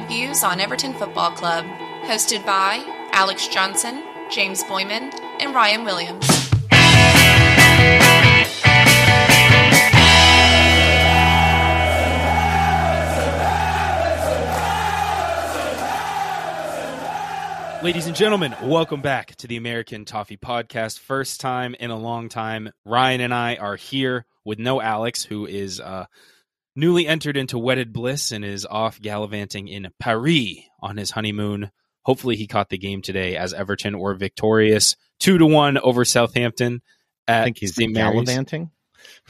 stateside views on Everton Football Club. Hosted by Alex Johnson, James Boyman, and Ryan Williams. Ladies and gentlemen, welcome back to the American Toffee Podcast. First time in a long time. Ryan and I are here with no Alex, who is uh, newly entered into wedded bliss and is off gallivanting in Paris on his honeymoon. Hopefully, he caught the game today as Everton were victorious two to one over Southampton. At I think he's St. Gallivanting.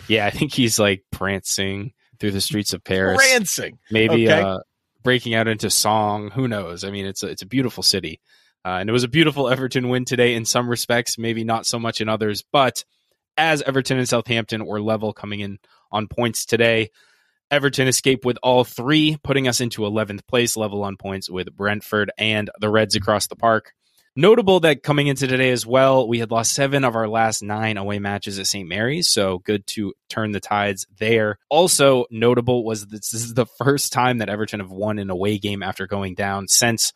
Yeah, I think he's like prancing through the streets of Paris. Prancing. maybe Okay. uh, breaking out into song. Who knows? I mean, it's a, it's a beautiful city, uh, and it was a beautiful Everton win today in some respects, maybe not so much in others. But as Everton and Southampton were level coming in on points today, Everton escaped with all three, putting us into 11th place, level on points with Brentford and the Reds across the park. Notable that coming into today as well, we had lost seven of our last nine away matches at St. Mary's, so good to turn the tides there. Also notable was that this is the first time that Everton have won an away game after going down since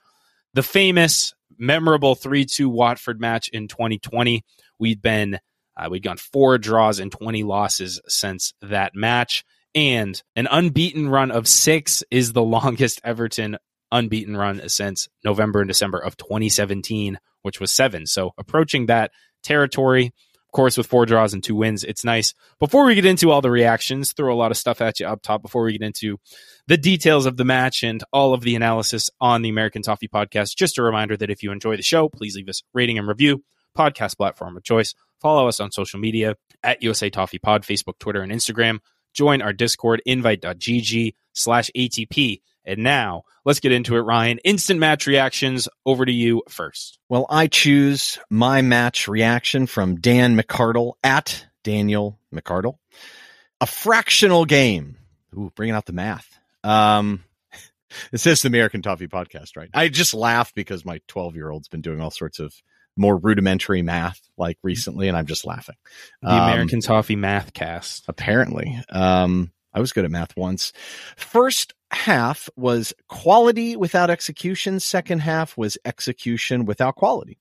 the famous, memorable 3 2 Watford match in 2020. We'd been, uh, we'd gone four draws and 20 losses since that match. And an unbeaten run of six is the longest Everton unbeaten run since November and December of 2017, which was seven. So approaching that territory, of course, with four draws and two wins, it's nice. Before we get into all the reactions, throw a lot of stuff at you up top before we get into the details of the match and all of the analysis on the American Toffee podcast. Just a reminder that if you enjoy the show, please leave us rating and review, podcast platform of choice. Follow us on social media at USA Toffee Pod, Facebook, Twitter, and Instagram. Join our Discord, invite.gg slash ATP. And now let's get into it, Ryan. Instant match reactions. Over to you first. Well, I choose my match reaction from Dan McCardle at Daniel McCardle. A fractional game. Ooh, bringing out the math. Um, this is the American Toffee Podcast, right? I just laugh because my 12 year old's been doing all sorts of more rudimentary math like recently, and I'm just laughing. The Um, American Toffee Math Cast. apparently. Um, I was good at math once. First half was quality without execution. Second half was execution without quality.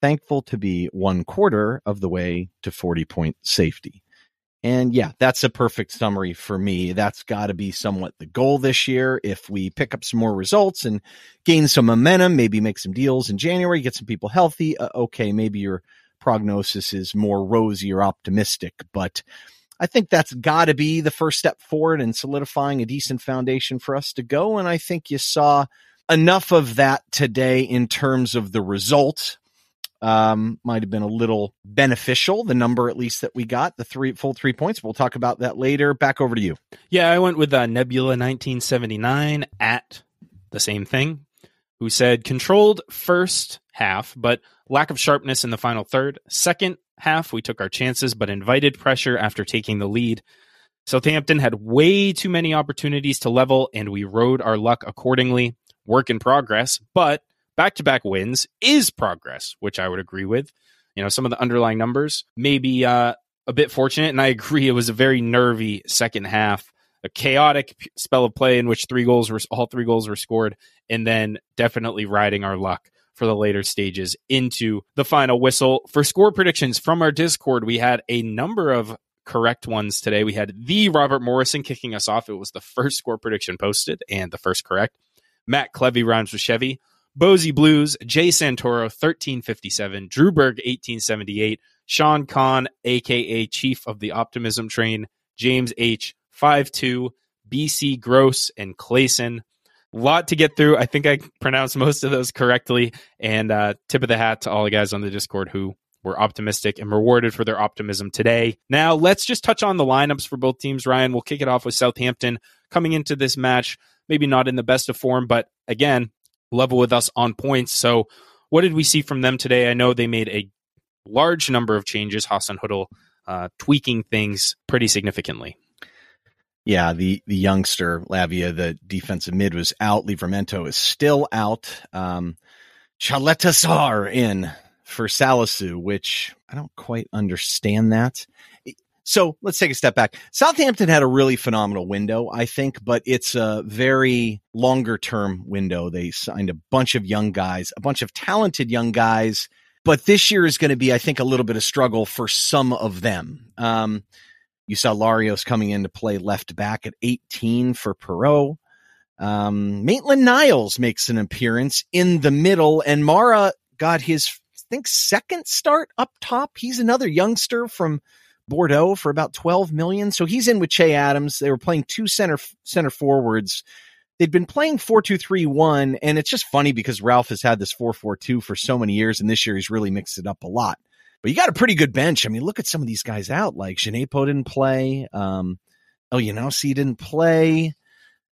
Thankful to be one quarter of the way to 40 point safety. And yeah, that's a perfect summary for me. That's got to be somewhat the goal this year. If we pick up some more results and gain some momentum, maybe make some deals in January, get some people healthy. Uh, okay, maybe your prognosis is more rosy or optimistic, but I think that's got to be the first step forward in solidifying a decent foundation for us to go. And I think you saw enough of that today in terms of the result. Um, might have been a little beneficial, the number at least that we got, the three full three points. We'll talk about that later. Back over to you. Yeah, I went with uh, Nebula 1979 at the same thing, who said controlled first half, but lack of sharpness in the final third. Second half, we took our chances, but invited pressure after taking the lead. Southampton had way too many opportunities to level, and we rode our luck accordingly. Work in progress, but back to back wins is progress, which I would agree with. You know, some of the underlying numbers maybe uh, a bit fortunate, and I agree it was a very nervy second half a chaotic spell of play in which three goals were all three goals were scored, and then definitely riding our luck for the later stages into the final whistle. For score predictions from our Discord, we had a number of correct ones today. We had the Robert Morrison kicking us off. It was the first score prediction posted and the first correct. Matt Clevy rhymes with Chevy. Bozy Blues, Jay Santoro, 1357, Drew Berg, 1878, Sean Kahn, aka Chief of the Optimism Train, James H, 52, BC Gross, and Clayson. lot to get through. I think I pronounced most of those correctly. And uh, tip of the hat to all the guys on the Discord who were optimistic and rewarded for their optimism today. Now, let's just touch on the lineups for both teams. Ryan, we'll kick it off with Southampton coming into this match, maybe not in the best of form, but again, level with us on points. So, what did we see from them today? I know they made a large number of changes. Hasenhüttl uh, tweaking things pretty significantly. Yeah, the the youngster Lavia, the defensive mid, was out. Livramento is still out. Um, Caleta-Car in for Salisu, which I don't quite understand that. So let's take a step back. Southampton had a really phenomenal window, I think, but it's a very longer term window. They signed a bunch of young guys, a bunch of talented young guys, but this year is going to be, I think, a little bit of struggle for some of them. Um, you saw Larios coming in to play left back at 18 for Perraud. Um, Maitland Niles makes an appearance in the middle, and Mara got his, I think, second start up top. He's another youngster from Bordeaux for about 12 million. So he's in with Che Adams. They were playing two center center forwards. They'd been playing 4-2-3-1 and it's just funny because Ralph has had this 4-4-2 for so many years and this year he's really mixed it up a lot. But you got a pretty good bench. I mean, look at some of these guys out. Like Djenepo didn't play. Um, Elyounoussi didn't play.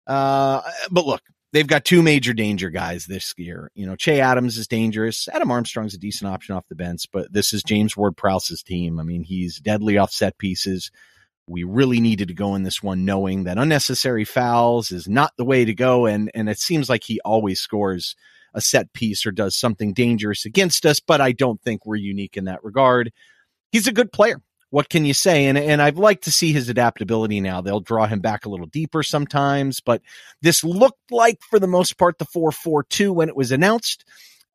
Uh, but look, they've got two major danger guys this year. You know, Che Adams is dangerous. Adam Armstrong's a decent option off the bench, but this is James Ward Prowse's team. I mean, he's deadly off set pieces. We really needed to go in this one knowing that unnecessary fouls is not the way to go. And, and it seems like he always scores a set piece or does something dangerous against us, but I don't think we're unique in that regard. He's a good player what can you say? And and I'd like to see his adaptability now. They'll draw him back a little deeper sometimes, but this looked like for the most part the four four two when it was announced.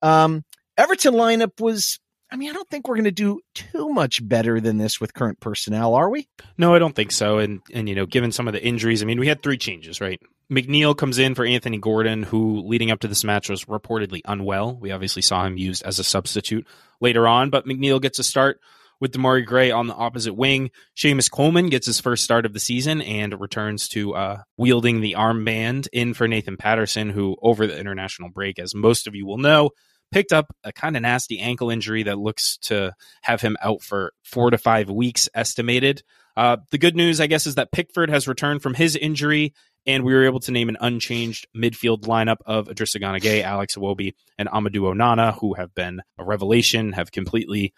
Um, Everton lineup was. I mean, I don't think we're going to do too much better than this with current personnel, are we? No, I don't think so. And and you know, given some of the injuries, I mean, we had three changes, right? McNeil comes in for Anthony Gordon, who leading up to this match was reportedly unwell. We obviously saw him used as a substitute later on, but McNeil gets a start with Demarai Gray on the opposite wing. Seamus Coleman gets his first start of the season and returns to uh, wielding the armband in for Nathan Patterson, who over the international break, as most of you will know, picked up a kind of nasty ankle injury that looks to have him out for four to five weeks estimated. Uh, the good news, I guess, is that Pickford has returned from his injury, and we were able to name an unchanged midfield lineup of Idrissa Gana Gueye, Alex Iwobi, and Amadou Onana, who have been a revelation, have completely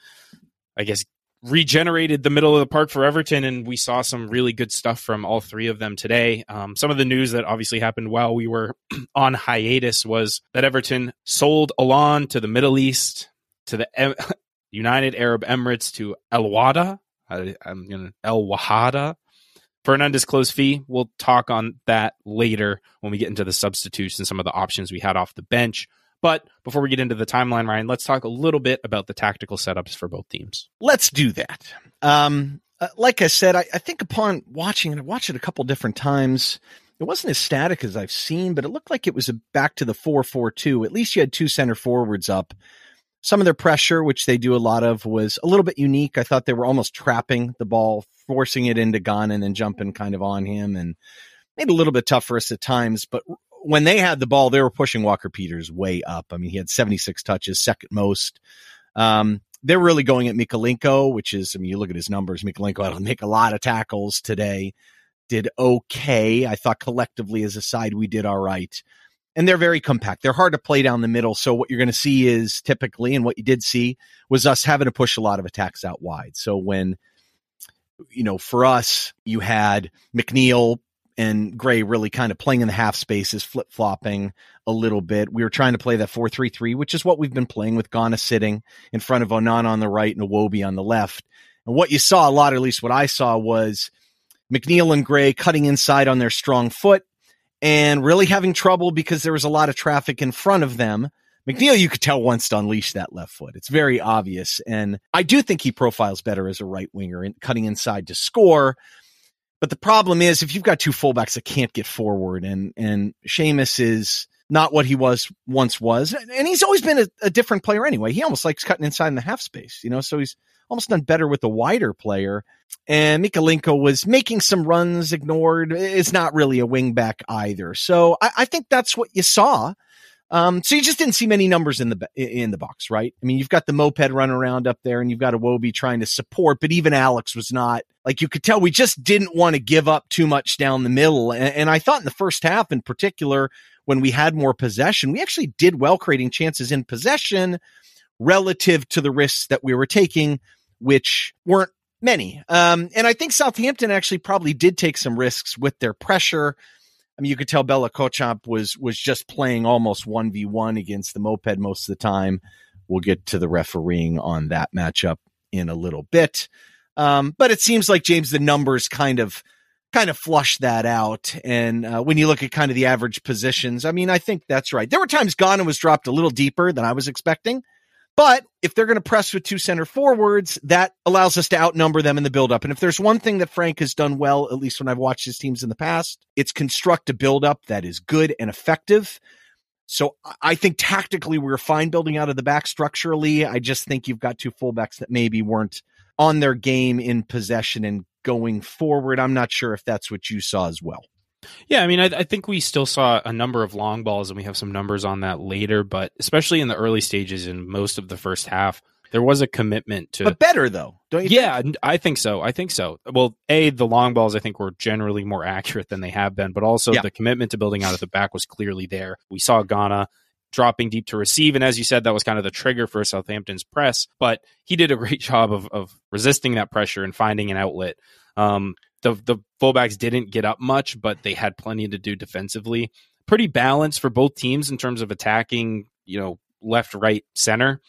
I guess, regenerated the middle of the park for Everton, and we saw some really good stuff from all three of them today. Um, some of the news that obviously happened while we were on hiatus was that Everton sold Allan to the Middle East, to the em- United Arab Emirates, to El Wada. I, am gonna El Wahada for an undisclosed fee. We'll talk on that later when we get into the substitutes and some of the options we had off the bench. But before we get into the timeline, Ryan, let's talk a little bit about the tactical setups for both teams. Let's do that. Um, uh, like I said, I, I, think upon watching it, I watched it a couple different times. It wasn't as static as I've seen, but it looked like it was a back to the 4 4 2. At least you had two center forwards up. Some of their pressure, which they do a lot of, was a little bit unique. I thought they were almost trapping the ball, forcing it into Gunn and then jumping kind of on him and made it a little bit tough for us at times. But when they had the ball, they were pushing Walker Peters way up. I mean, he had 76 touches, second most. Um, they're really going at Mykolenko, which is, I mean, you look at his numbers. Mykolenko had to make a lot of tackles today, did okay. I thought collectively as a side, we did all right. And they're very compact. They're hard to play down the middle. So what you're going to see is typically, and what you did see was us having to push a lot of attacks out wide. So when, you know, for us, you had McNeil and Gray really kind of playing in the half spaces, flip flopping a little bit. We were trying to play that 4 3 3, which is what we've been playing with Gana sitting in front of Onana on the right and Iwobi on the left. And what you saw a lot, or at least what I saw, was McNeil and Gray cutting inside on their strong foot and really having trouble because there was a lot of traffic in front of them. McNeil, you could tell, wants to unleash that left foot. It's very obvious. And I do think he profiles better as a right winger and cutting inside to score. But the problem is if you've got two fullbacks that can't get forward and, and Seamus is not what he was once was. And he's always been a, a, different player anyway. He almost likes cutting inside in the half space, you know, so he's almost done better with the wider player. And Mykolenko was making some runs ignored. It's not really a wing back either. So I, I think that's what you saw. Um, so you just didn't see many numbers in the in the box, right? I mean, you've got the moped running around up there, and you've got Iwobi trying to support, but even Alex was not like you could tell we just didn't want to give up too much down the middle. And, and I thought in the first half, in particular, when we had more possession, we actually did well creating chances in possession relative to the risks that we were taking, which weren't many. Um, and I think Southampton actually probably did take some risks with their pressure. I mean, you could tell Bella Kotchap was was just playing almost one v one against the moped most of the time. We'll get to the refereeing on that matchup in a little bit. Um, but it seems like James, the numbers kind of kind of flush that out. And uh, when you look at kind of the average positions, I mean, I think that's right. There were times Gana was dropped a little deeper than I was expecting. But if they're going to press with two center forwards, that allows us to outnumber them in the buildup. And if there's one thing that Frank has done well, at least when I've watched his teams in the past, it's construct a buildup that is good and effective. So I think tactically we're fine building out of the back structurally. I just think you've got two fullbacks that maybe weren't on their game in possession and going forward. I'm not sure if that's what you saw as well. Yeah, I mean, I, I, think we still saw a number of long balls, and we have some numbers on that later. But especially in the early stages, in most of the first half, there was a commitment to. But better though, don't you? Yeah, think? I think so. I think so. Well, a the long balls I think were generally more accurate than they have been, but also yeah. the commitment to building out of the back was clearly there. We saw Gana dropping deep to receive. And as you said, that was kind of the trigger for Southampton's press. But he did a great job of, of resisting that pressure and finding an outlet. Um, the the fullbacks didn't get up much, but they had plenty to do defensively. Pretty balanced for both teams in terms of attacking, you know, left, right, center.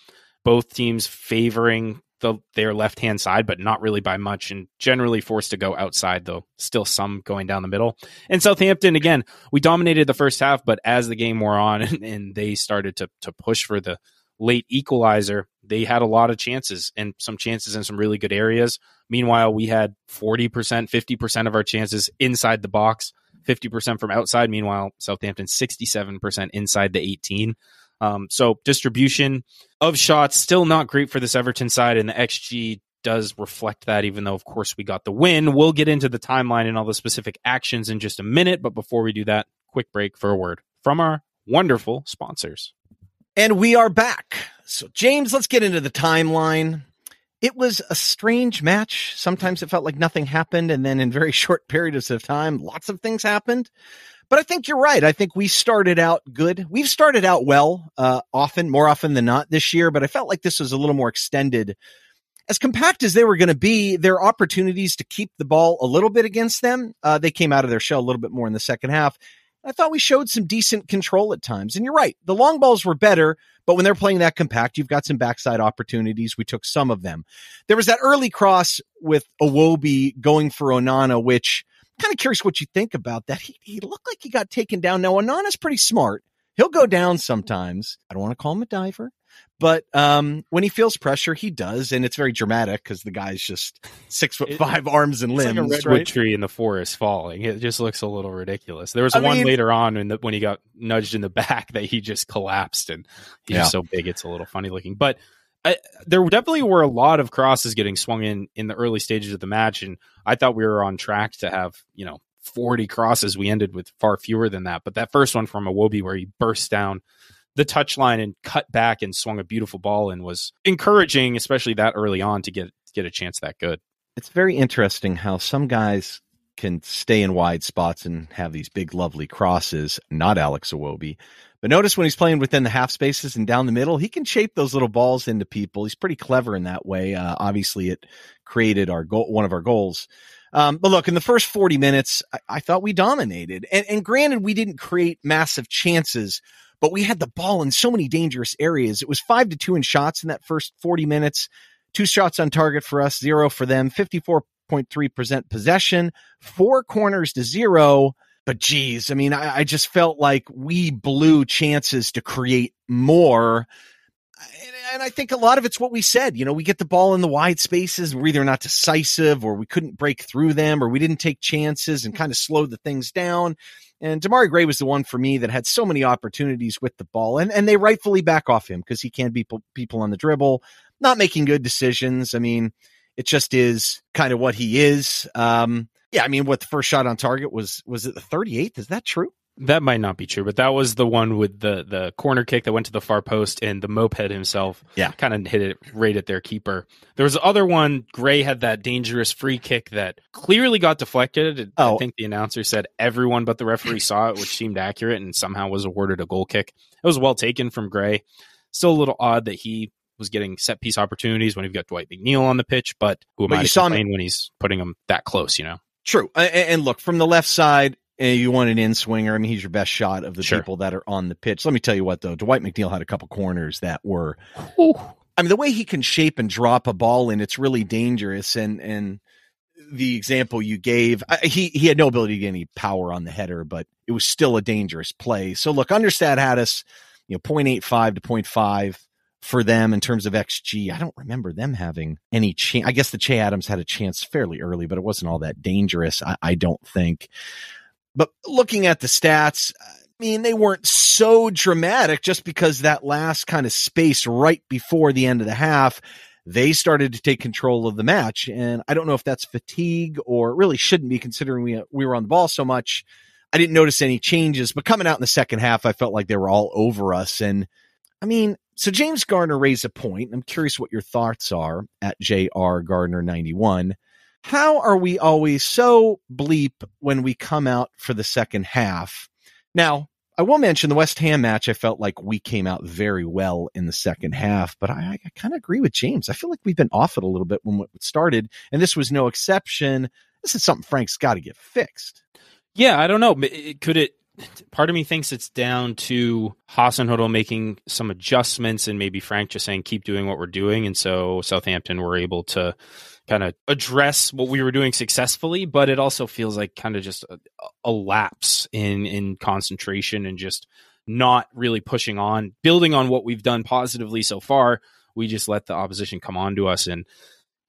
Both teams favoring the their left hand side, but not really by much, and generally forced to go outside, though still some going down the middle. And Southampton, again, we dominated the first half, but as the game wore on and, and they started to to push for the late equalizer, they had a lot of chances and some chances in some really good areas. Meanwhile, we had 40%, 50% of our chances inside the box, 50% from outside. Meanwhile, Southampton 67% inside the 18. Um, so distribution of shots still not great for this Everton side, and the XG does reflect that, even though, of course, we got the win. We'll get into the timeline and all the specific actions in just a minute. But before we do that, quick break for a word from our wonderful sponsors. And we are back. So, James, let's get into the timeline. It was a strange match. Sometimes it felt like nothing happened. And then in very short periods of time, lots of things happened. But I think you're right. I think we started out good. We've started out well, uh, often, more often than not this year, but I felt like this was a little more extended. As compact as they were going to be, their opportunities to keep the ball a little bit against them. Uh, they came out of their shell a little bit more in the second half. I thought we showed some decent control at times. And you're right. The long balls were better, but when they're playing that compact, you've got some backside opportunities. We took some of them. There was that early cross with Iwobi going for Onana, which kind of curious what you think about that. He, he looked like he got taken down. Now, Onana's pretty smart. He'll go down sometimes. I don't want to call him a diver, but um, when he feels pressure, he does, and it's very dramatic because the guy's just six foot five, it, arms and limbs. Like a redwood right? tree in the forest falling. It just looks a little ridiculous. There was I one mean, later on when, the, when he got nudged in the back that he just collapsed, and he's yeah. so big, it's a little funny looking. But I, there definitely were a lot of crosses getting swung in in the early stages of the match, and I thought we were on track to have you know 40 crosses. We ended with far fewer than that, but that first one from Iwobi where he burst down the touchline and cut back and swung a beautiful ball and was encouraging, especially that early on to get get a chance that good. It's very interesting how some guys can stay in wide spots and have these big, lovely crosses. Not Alex Iwobi. But notice when he's playing within the half spaces and down the middle, he can shape those little balls into people. He's pretty clever in that way. Uh, obviously, it created our goal, one of our goals. Um, but look, in the first 40 minutes, I, I thought we dominated. And, and granted, we didn't create massive chances, but we had the ball in so many dangerous areas. It was five to two in shots in that first 40 minutes, two shots on target for us, zero for them, 54.3% possession, four corners to zero. But geez, I mean, I, I just felt like we blew chances to create more. And, and, I think a lot of it's what we said. You know, we get the ball in the wide spaces. We're either not decisive or we couldn't break through them or we didn't take chances and kind of slow the things down. And Demarai Gray was the one for me that had so many opportunities with the ball. And, and they rightfully back off him because he can't beat people on the dribble, not making good decisions. I mean, it just is kind of what he is. Um, yeah, I mean, what the first shot on target was was it the 38th? Is that true? That might not be true, but that was the one with the the corner kick that went to the far post, and the moped himself, yeah, kind of hit it right at their keeper. There was the other one. Gray had that dangerous free kick that clearly got deflected. Oh. I think the announcer said everyone but the referee saw it, which seemed accurate, and somehow was awarded a goal kick. It was well taken from Gray. Still a little odd that he was getting set piece opportunities when you've got Dwight McNeil on the pitch, but who am but I to complain when he's putting them that close? You know. True. And look, from the left side, eh, you want an in swinger. I mean, he's your best shot of the sure. people that are on the pitch. Let me tell you what, though, Dwight McNeil had a couple corners that were. Ooh. I mean, the way he can shape and drop a ball in, it's really dangerous. And, and the example you gave, I, he, he had no ability to get any power on the header, but it was still a dangerous play. So look, Understat had us, you know, 0.85 to 0.5 for them in terms of XG. I don't remember them having any chance. I guess the Che Adams had a chance fairly early, but it wasn't all that dangerous. I, I don't think. But looking at the stats, I mean, they weren't so dramatic just because that last kind of space right before the end of the half, they started to take control of the match. And I don't know if that's fatigue or really shouldn't be considering we, we were on the ball so much. I didn't notice any changes, but coming out in the second half, I felt like they were all over us. And I mean, so James Gardner raised a point. I'm curious what your thoughts are at JR Gardner 91. How are we always so bleep when we come out for the second half? Now, I will mention the West Ham match. I felt like we came out very well in the second half, but I, I kind of agree with James. I feel like we've been off it a little bit when it started, and this was no exception. This is something Frank's got to get fixed. Yeah, I don't know. Could it part of me thinks it's down to Hasenhüttl making some adjustments and maybe Frank just saying keep doing what we're doing, and so Southampton were able to kind of address what we were doing successfully. But it also feels like kind of just a, a lapse in in concentration and just not really pushing on, building on what we've done positively so far. We just let the opposition come on to us and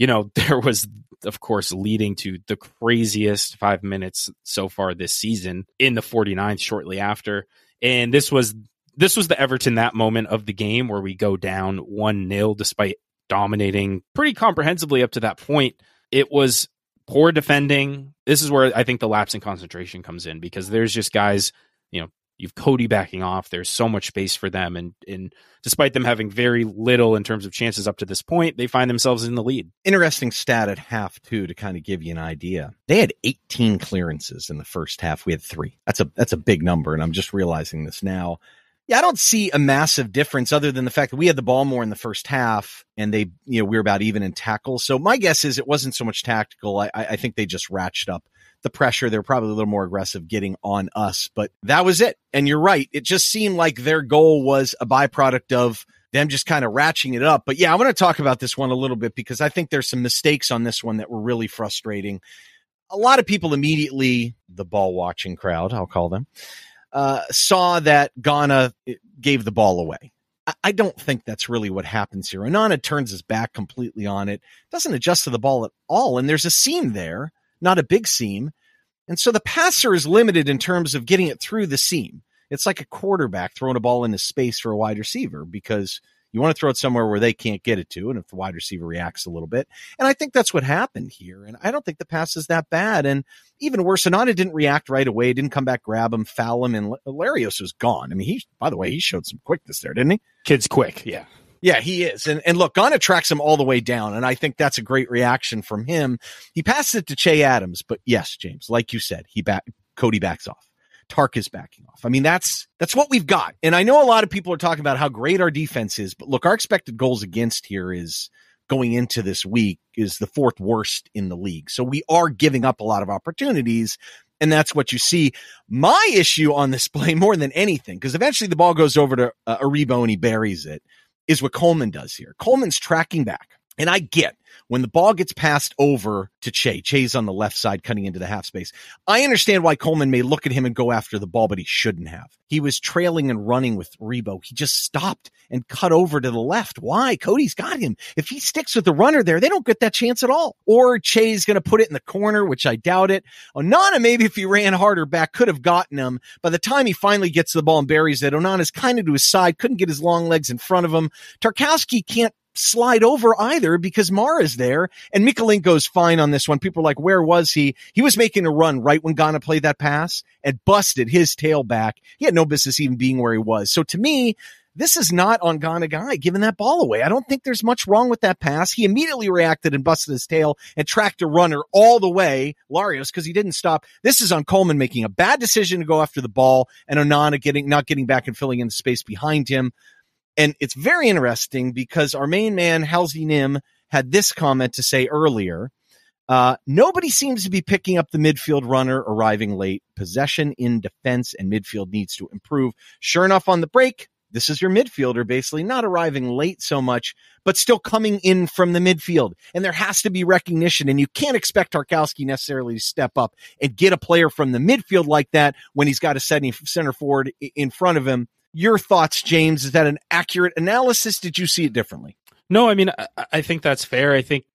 you know, there was, of course, leading to the craziest five minutes so far this season in the 49th shortly after. And this was this was the Everton that moment of the game where we go down one nil despite dominating pretty comprehensively up to that point. It was poor defending. This is where I think the lapse in concentration comes in because there's just guys, you know, You've Coady backing off. There's so much space for them, and and despite them having very little in terms of chances up to this point, they find themselves in the lead. Interesting stat at half two to kind of give you an idea. They had 18 clearances in the first half. We had three. That's a that's a big number, and I'm just realizing this now. Yeah, I don't see a massive difference other than the fact that we had the ball more in the first half and they, you know, we are about even in tackles. So my guess is it wasn't so much tactical. I, I think they just ratcheted up the pressure. They're probably a little more aggressive getting on us, but that was it. And you're right. It just seemed like their goal was a byproduct of them just kind of ratcheting it up. But yeah, I want to talk about this one a little bit because I think there's some mistakes on this one that were really frustrating. A lot of people immediately, the ball watching crowd, I'll call them, uh, saw that Gana gave the ball away. I don't think that's really what happens here. Onana turns his back completely on it, doesn't adjust to the ball at all. And there's a seam there not a big seam. And so the passer is limited in terms of getting it through the seam. It's like a quarterback throwing a ball into space for a wide receiver because you want to throw it somewhere where they can't get it to. And if the wide receiver reacts a little bit, and I think that's what happened here. And I don't think the pass is that bad. And even worse, Onana didn't react right away, didn't come back, grab him, foul him, and Larios was gone. I mean, he, by the way, he showed some quickness there, didn't he? Kid's quick. Yeah. Yeah, he is. And and look, Gana tracks him all the way down, and I think that's a great reaction from him. He passes it to Che Adams, but yes, James, like you said, he back Coady backs off. Tark is backing off. I mean, that's that's what we've got. And I know a lot of people are talking about how great our defense is, but look, our expected goals against here is going into this week is the fourth worst in the league. So we are giving up a lot of opportunities. And that's what you see. My issue on this play more than anything, because eventually the ball goes over to uh, Aribo and he buries it is what Coleman does here. Coleman's tracking back. And I get when the ball gets passed over to Che, Che's on the left side cutting into the half space. I understand why Coleman may look at him and go after the ball, but he shouldn't have. He was trailing and running with Rebo. He just stopped and cut over to the left. Why? Coady's got him. If he sticks with the runner there, they don't get that chance at all. Or Che's going to put it in the corner, which I doubt it. Onana, maybe if he ran harder back, could have gotten him. By the time he finally gets the ball and buries it, Onana's kind of to his side, couldn't get his long legs in front of him. Tarkowski can't slide over either because Mara's there and Mykolenko's fine on this one. People are like, where was he? He was making a run right when Gana played that pass and busted his tail back. He had no business even being where he was. So to me, this is not on Gana guy giving that ball away. I don't think there's much wrong with that pass. He immediately reacted and busted his tail and tracked a runner all the way, Larios, because he didn't stop. This is on Coleman making a bad decision to go after the ball and Onana getting not getting back and filling in the space behind him. And it's very interesting because our main man, Halsey Nim, had this comment to say earlier. Uh, nobody seems to be picking up the midfield runner arriving late. Possession in defense and midfield needs to improve. Sure enough, on the break, this is your midfielder basically not arriving late so much, but still coming in from the midfield. And there has to be recognition. And you can't expect Tarkowski necessarily to step up and get a player from the midfield like that when he's got a center forward in front of him. Your thoughts, James? Is that an accurate analysis? Did you see it differently? No, I mean, I, I think that's fair. I think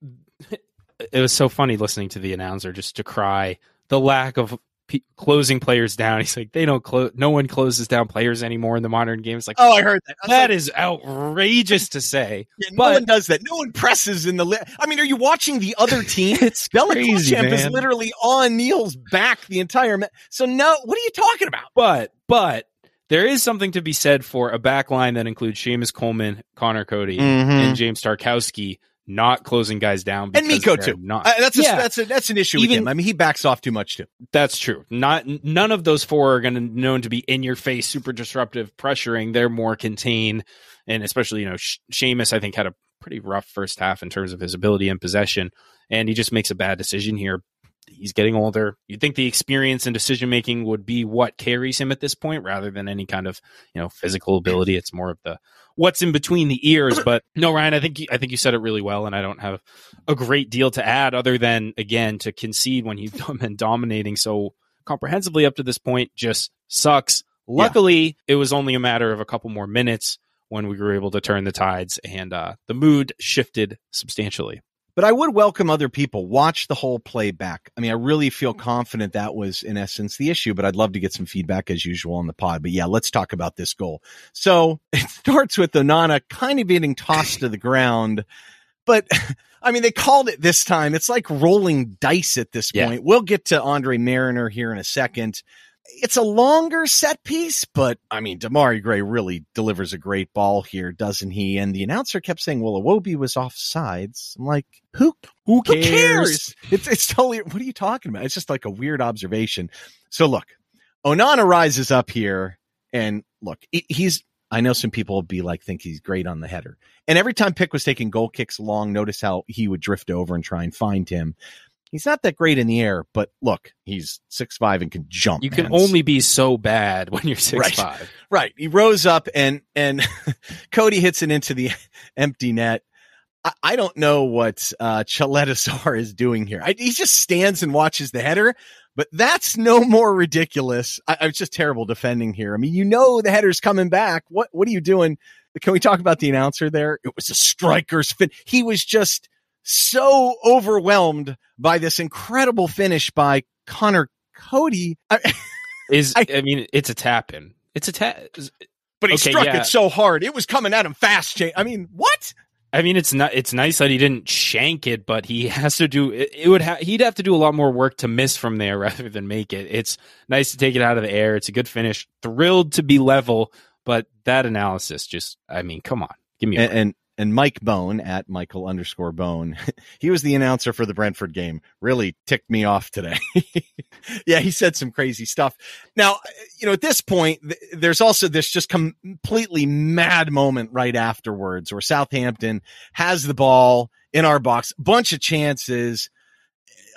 it was so funny listening to the announcer just to cry the lack of p- closing players down. He's like, they don't close. No one closes down players anymore in the modern game. It's Like, oh, I heard that. I that like, is outrageous to say. Yeah, no but, one does that. No one presses in the. Li- I mean, are you watching the other team? it's man. is literally on Neil's back the entire. Ma- so no, what are you talking about? But but there is something to be said for a back line that includes Seamus Coleman, Conor Coady, mm-hmm. and James Tarkowski not closing guys down and Miko too. Not. Uh, that's a, yeah. that's a, that's an issue Even, with him. I mean, he backs off too much too. That's true. Not none of those four are going to known to be in your face, super disruptive, pressuring. They're more contained, and especially you know, Seamus I think had a pretty rough first half in terms of his ability and possession, and he just makes a bad decision here. He's getting older. You'd think the experience and decision making would be what carries him at this point, rather than any kind of you know physical ability. It's more of the what's in between the ears. But no, Ryan, I think I think you said it really well, and I don't have a great deal to add other than again to concede when you've been dominating so comprehensively up to this point just sucks. Luckily, yeah. it was only a matter of a couple more minutes when we were able to turn the tides, and uh, the mood shifted substantially but I would welcome other people watch the whole playback. I mean, I really feel confident that was in essence the issue, but I'd love to get some feedback as usual on the pod. But yeah, let's talk about this goal. So it starts with Onana kind of getting tossed to the ground, but I mean, they called it this time. It's like rolling dice at this point. Yeah. We'll get to Andre Marriner here in a second it's a longer set piece, but I mean, Demarai Gray really delivers a great ball here, doesn't he? And the announcer kept saying, well, Iwobi was off sides. I'm like, who, who cares? Who cares? It's, it's totally, what are you talking about? It's just like a weird observation. So look, Onana rises up here and look, he's, I know some people will be like, think he's great on the header. And every time Pick was taking goal kicks long, notice how he would drift over and try and find him he's not that great in the air, but look, he's six five and can jump. You can only be so bad when you're six right. five. Right. He rose up and and Coady hits it into the empty net. I, I don't know what uh Caleta-Car is doing here. I, he just stands and watches the header, but that's no more ridiculous. I, I was just terrible defending here. I mean, you know the header's coming back. What what are you doing? Can we talk about the announcer there? It was a striker's fin. He was just so overwhelmed by this incredible finish by Conor Coady. I, is I, I, mean, it's a tap in. It's a tap. But he okay, struck yeah. it so hard. It was coming at him fast. I mean, what? I mean, it's not. It's nice that he didn't shank it, but he has to do. It, it would. Ha, he'd have to do a lot more work to miss from there rather than make it. It's nice to take it out of the air. It's a good finish. Thrilled to be level, but that analysis just. I mean, come on, give me. and, and and Mike Bone at Michael underscore Bone, he was the announcer for the Brentford game. Really ticked me off today. yeah, he said some crazy stuff. Now, you know, at this point, there's also this just completely mad moment right afterwards where Southampton has the ball in our box, bunch of chances.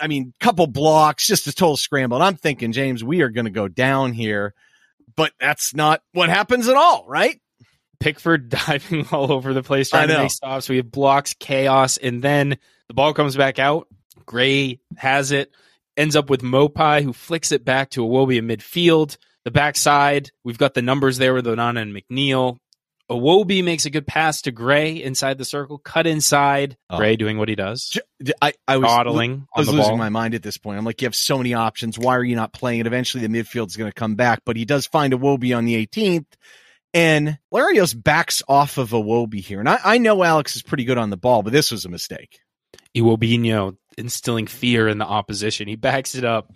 I mean, couple blocks, just a total scramble. And I'm thinking, James, we are going to go down here, but that's not what happens at all, right? Pickford diving all over the place trying to make stops. We have blocks, chaos, and then the ball comes back out. Gray has it, ends up with Maupay, who flicks it back to Iwobi in midfield. The backside, we've got the numbers there with Onana and McNeil. Iwobi makes a good pass to Gray inside the circle, cut inside. Oh. Gray doing what he does. I, I was, Dawdling I was losing ball. my mind at this point. I'm like, you have so many options. Why are you not playing it? Eventually, the midfield is going to come back, but he does find Iwobi on the 18th and Larios backs off of Iwobi here. And I, I know Alex is pretty good on the ball, but this was a mistake. Iwobinho instilling fear in the opposition. He backs it up,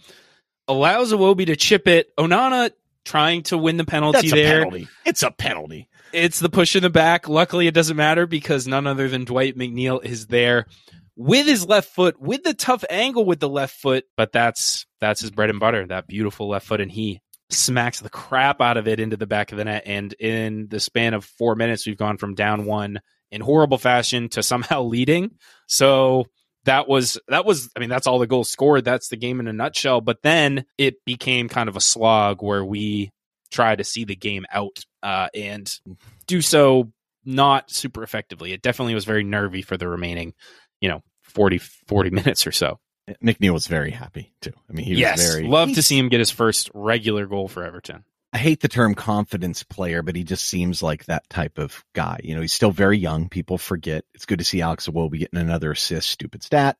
allows Iwobi to chip it. Onana trying to win the penalty there. Penalty. It's a penalty. It's the push in the back. Luckily, it doesn't matter because none other than Dwight McNeil is there with his left foot, with the tough angle with the left foot. But that's that's his bread and butter. That beautiful left foot, and he smacks the crap out of it into the back of the net. And in the span of four minutes, we've gone from down one in horrible fashion to somehow leading. So that was that was I mean that's all the goals scored. That's the game in a nutshell. But then it became kind of a slog where we try to see the game out uh, and do so not super effectively. It definitely was very nervy for the remaining, you know, 40, 40 minutes or so. McNeil was very happy too. I mean, he yes, was very love to see him get his first regular goal for Everton. I hate the term confidence player, but he just seems like that type of guy. You know, he's still very young. People forget. It's good to see Alex Iwobi getting another assist. Stupid stat.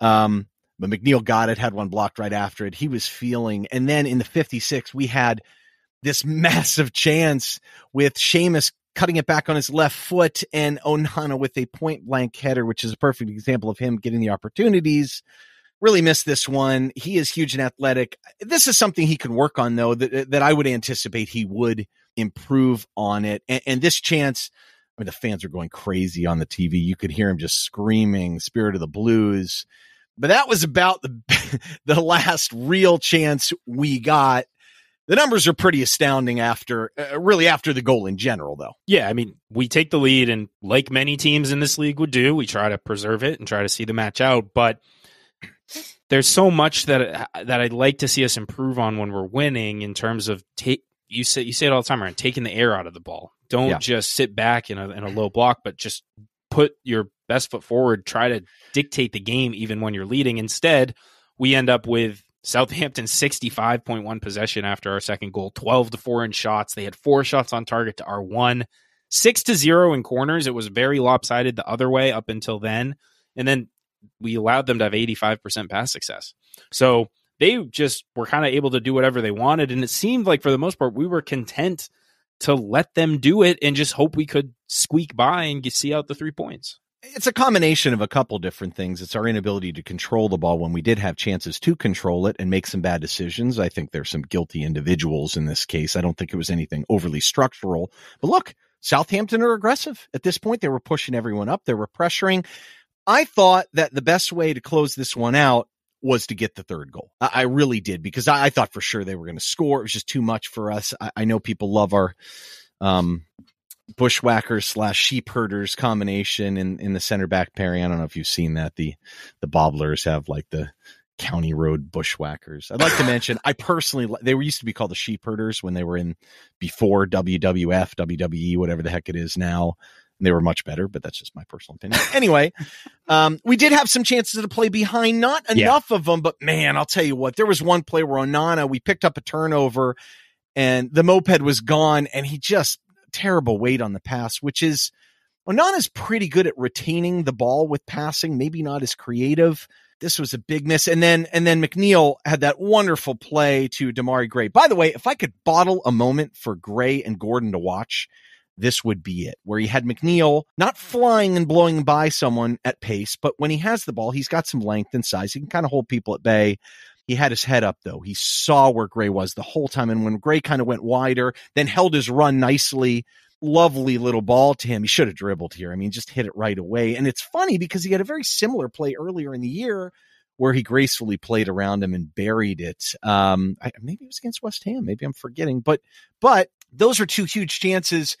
Um, but McNeil got it, had one blocked right after it. He was feeling, and then in the 56, we had this massive chance with Seamus cutting it back on his left foot and Onana with a point blank header, which is a perfect example of him getting the opportunities really missed this one. He is huge and athletic. This is something he can work on though, that, that I would anticipate he would improve on it. And, and this chance, I mean, the fans are going crazy on the TV. You could hear him just screaming spirit of the blues, but that was about the, the last real chance we got. The numbers are pretty astounding after, uh, really after the goal in general, though. Yeah, I mean, we take the lead, and like many teams in this league would do, we try to preserve it and try to see the match out. But there's so much that that I'd like to see us improve on when we're winning in terms of take you say you say it all the time, around taking the air out of the ball. Don't yeah. just sit back in a in a low block, but just put your best foot forward. Try to dictate the game even when you're leading. Instead, we end up with Southampton 65.1 possession after our second goal, 12 to 4 in shots. They had four shots on target to our one, 6 to 0 in corners. It was very lopsided the other way up until then. And then we allowed them to have 85% pass success. So they just were kind of able to do whatever they wanted. And it seemed like for the most part, we were content to let them do it and just hope we could squeak by and get, see out the three points. It's a combination of a couple different things. It's our inability to control the ball when we did have chances to control it and make some bad decisions. I think there's some guilty individuals in this case. I don't think it was anything overly structural. But look, Southampton are aggressive. At this point, they were pushing everyone up. They were pressuring. I thought that the best way to close this one out was to get the third goal. I, I really did because I, I, thought for sure they were going to score. It was just too much for us. I, I know people love our um, bushwhackers slash sheep herders combination in, in the center back pairing. I don't know if you've seen that. The the bobblers have like the county road bushwhackers. I'd like to mention I personally they were used to be called the sheep herders when they were in before WWF, WWE, whatever the heck it is now they were much better, but that's just my personal opinion. anyway, um, we did have some chances to play behind, not enough yeah. of them, but man, I'll tell you what, there was one play where Onana, we picked up a turnover and the moped was gone and he just terrible weight on the pass, which is Onana's pretty good at retaining the ball with passing, maybe not as creative. This was a big miss. And then, and then McNeil had that wonderful play to Demarai Gray. By the way, if I could bottle a moment for Gray and Gordon to watch, this would be it, where he had McNeil not flying and blowing by someone at pace, but when he has the ball, he's got some length and size. He can kind of hold people at bay. He had his head up though. He saw where Gray was the whole time. And when Gray kind of went wider, then held his run nicely, lovely little ball to him. He should have dribbled here. I mean, just hit it right away. And it's funny because he had a very similar play earlier in the year where he gracefully played around him and buried it. Um, I, maybe it was against West Ham. Maybe I'm forgetting, but, but those are two huge chances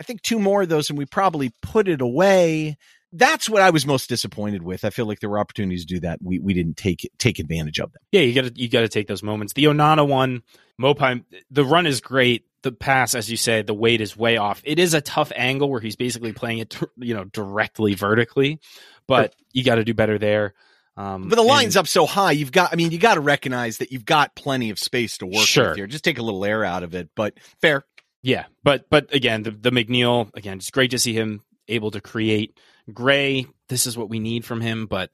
I think two more of those and we probably put it away. That's what I was most disappointed with. I feel like there were opportunities to do that. We we didn't take take advantage of them. Yeah, you got to you got to take those moments. The Onana one, Maupay, the run is great. The pass, as you say, the weight is way off. It is a tough angle where he's basically playing it, you know, directly vertically, but you got to do better there. Um, but the line's and, up so high, you've got. I mean, you got to recognize that you've got plenty of space to work sure. with here. Just take a little air out of it. But fair, yeah, but but again, the the McNeil again, it's great to see him able to create. Gray, this is what we need from him, but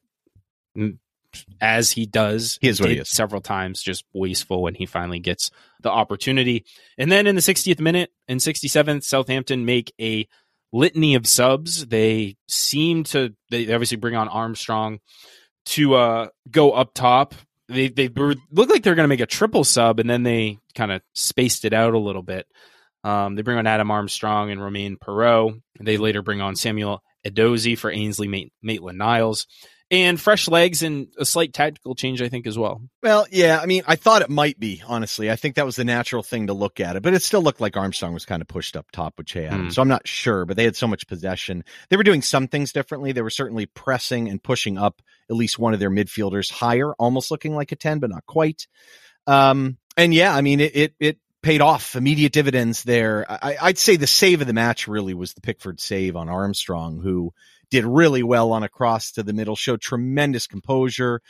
as he does, he is what he is. several times, just wasteful when he finally gets the opportunity. And then in the 60th minute and 67th, Southampton make a litany of subs. They seem to they obviously bring on Armstrong to uh, go up top. They they look like they're going to make a triple sub, and then they kind of spaced it out a little bit. Um, they bring on Adam Armstrong and Romain Perraud. They later bring on Samuel Edozie for Ainsley Maitland Niles. And fresh legs and a slight tactical change, I think, as well. Well, yeah. I mean, I thought it might be, honestly. I think that was the natural thing to look at it, but it still looked like Armstrong was kind of pushed up top with Che Adams. Mm. So I'm not sure, but they had so much possession. They were doing some things differently. They were certainly pressing and pushing up at least one of their midfielders higher, almost looking like a 10, but not quite. Um, and yeah, I mean, it, it, it paid off immediate dividends there. I, I'd say the save of the match really was the Pickford save on Armstrong, who did really well on a cross to the middle, showed tremendous composure,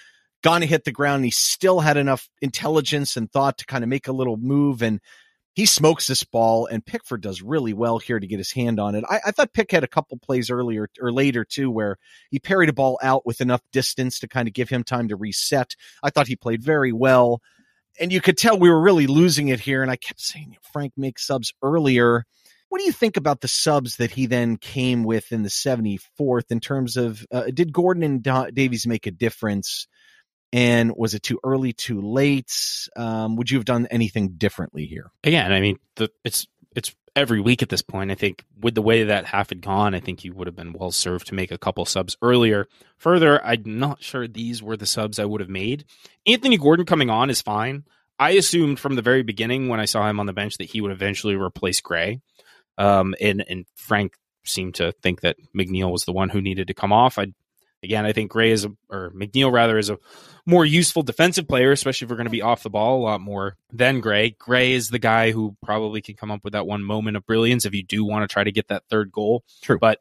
gone to hit the ground. he still had enough intelligence and thought to kind of make a little move. And he smokes this ball, and Pickford does really well here to get his hand on it. I, I, thought Pick had a couple plays earlier or later too, where he parried a ball out with enough distance to kind of give him time to reset. I thought he played very well, and you could tell we were really losing it here. And I kept saying Frank makes subs earlier. What do you think about the subs that he then came with in the 74th in terms of uh, did Gordon and Davies make a difference? And was it too early, too late? Um, would you have done anything differently here? Again, I mean, the, it's it's every week at this point. I think with the way that half had gone, I think you would have been well served to make a couple subs earlier. Further, I'm not sure these were the subs I would have made. Anthony Gordon coming on is fine. I assumed from the very beginning when I saw him on the bench that he would eventually replace Gray. Um, and and Frank seemed to think that McNeil was the one who needed to come off. I Again, I think Gray is a, or McNeil rather is a more useful defensive player, especially if we're going to be off the ball a lot more than Gray. Gray is the guy who probably can come up with that one moment of brilliance if you do want to try to get that third goal. True. But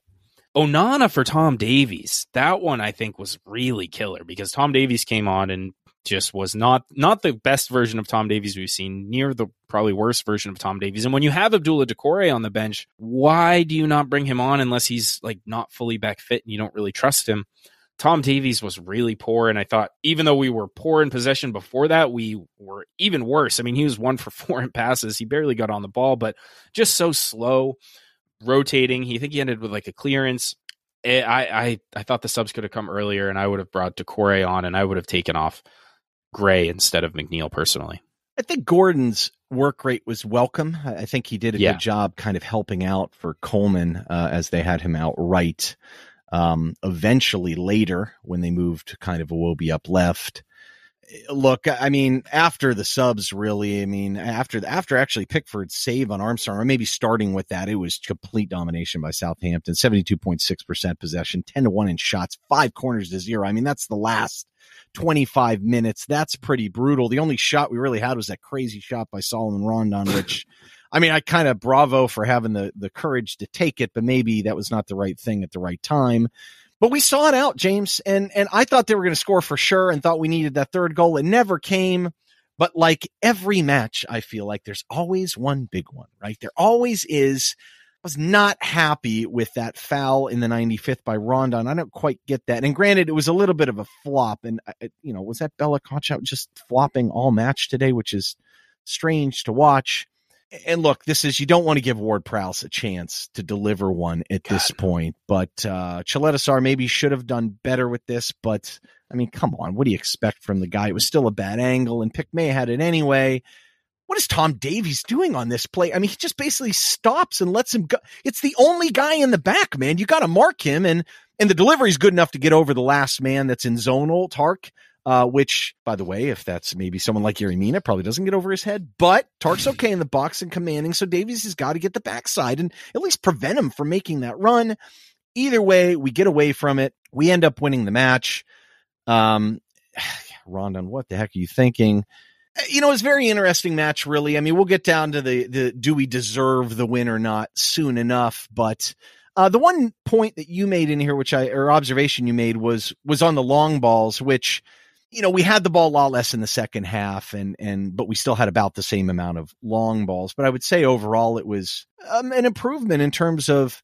Onana for Tom Davies, that one I think was really killer because Tom Davies came on and just was not not the best version of Tom Davies we've seen, near the probably worst version of Tom Davies. And when you have Abdoulaye Doucouré on the bench, why do you not bring him on unless he's like not fully back fit and you don't really trust him? Tom Davies was really poor, and I thought even though we were poor in possession before that, we were even worse. I mean, he was one for four in passes. He barely got on the ball, but just so slow, rotating. He think he ended with like a clearance. Eh, I I I thought the subs could have come earlier, and I would have brought Doucouré on, and I would have taken off Gray instead of McNeil personally. I think Gordon's work rate was welcome. I think he did a yeah. good job kind of helping out for Coleman uh, as they had him out right. Um, eventually, later, when they moved kind of Iwobi up left, Eh, look, I mean, after the subs, really, I mean, after after actually Pickford's save on Armstrong, or maybe starting with that, it was complete domination by Southampton. Seventy two point six percent possession, ten to one in shots, five corners to zero. I mean, that's the last 25 minutes. That's pretty brutal. The only shot we really had was that crazy shot by Salomon Rondon, which I mean, I kind of bravo for having the the courage to take it, but maybe that was not the right thing at the right time. But we saw it out, James, and and I thought they were going to score for sure, and thought we needed that third goal. It never came. But like every match, I feel like there's always one big one, right? There always is. I was not happy with that foul in the 95th by Rondon. I don't quite get that. And granted, it was a little bit of a flop. And, uh, you know, was that Bella Kotchap just flopping all match today, which is strange to watch and look, this is you don't want to give Ward Prowse a chance to deliver one at God. this point, but uh Caleta-Car maybe should have done better with this, but I mean, come on, what do you expect from the guy? It was still a bad angle, and Pick May had it anyway. What is Tom Davies doing on this play? I mean, he just basically stops and lets him go. It's the only guy in the back, man. You got to mark him, and and the delivery is good enough to get over the last man that's in zonal. Tark uh, which, by the way, if that's maybe someone like Yerry Mina, probably doesn't get over his head. But Tark's okay in the box and commanding, so Davies has got to get the backside and at least prevent him from making that run. Either way, we get away from it. We end up winning the match. Um, Rondon, what the heck are you thinking? Uh, you know, it's very interesting match, really. I mean, we'll get down to the the do we deserve the win or not soon enough, but uh, the one point that you made in here, which I or observation you made was was on the long balls, which you know, we had the ball a lot less in the second half and, and, but we still had about the same amount of long balls. But I would say overall it was um, an improvement in terms of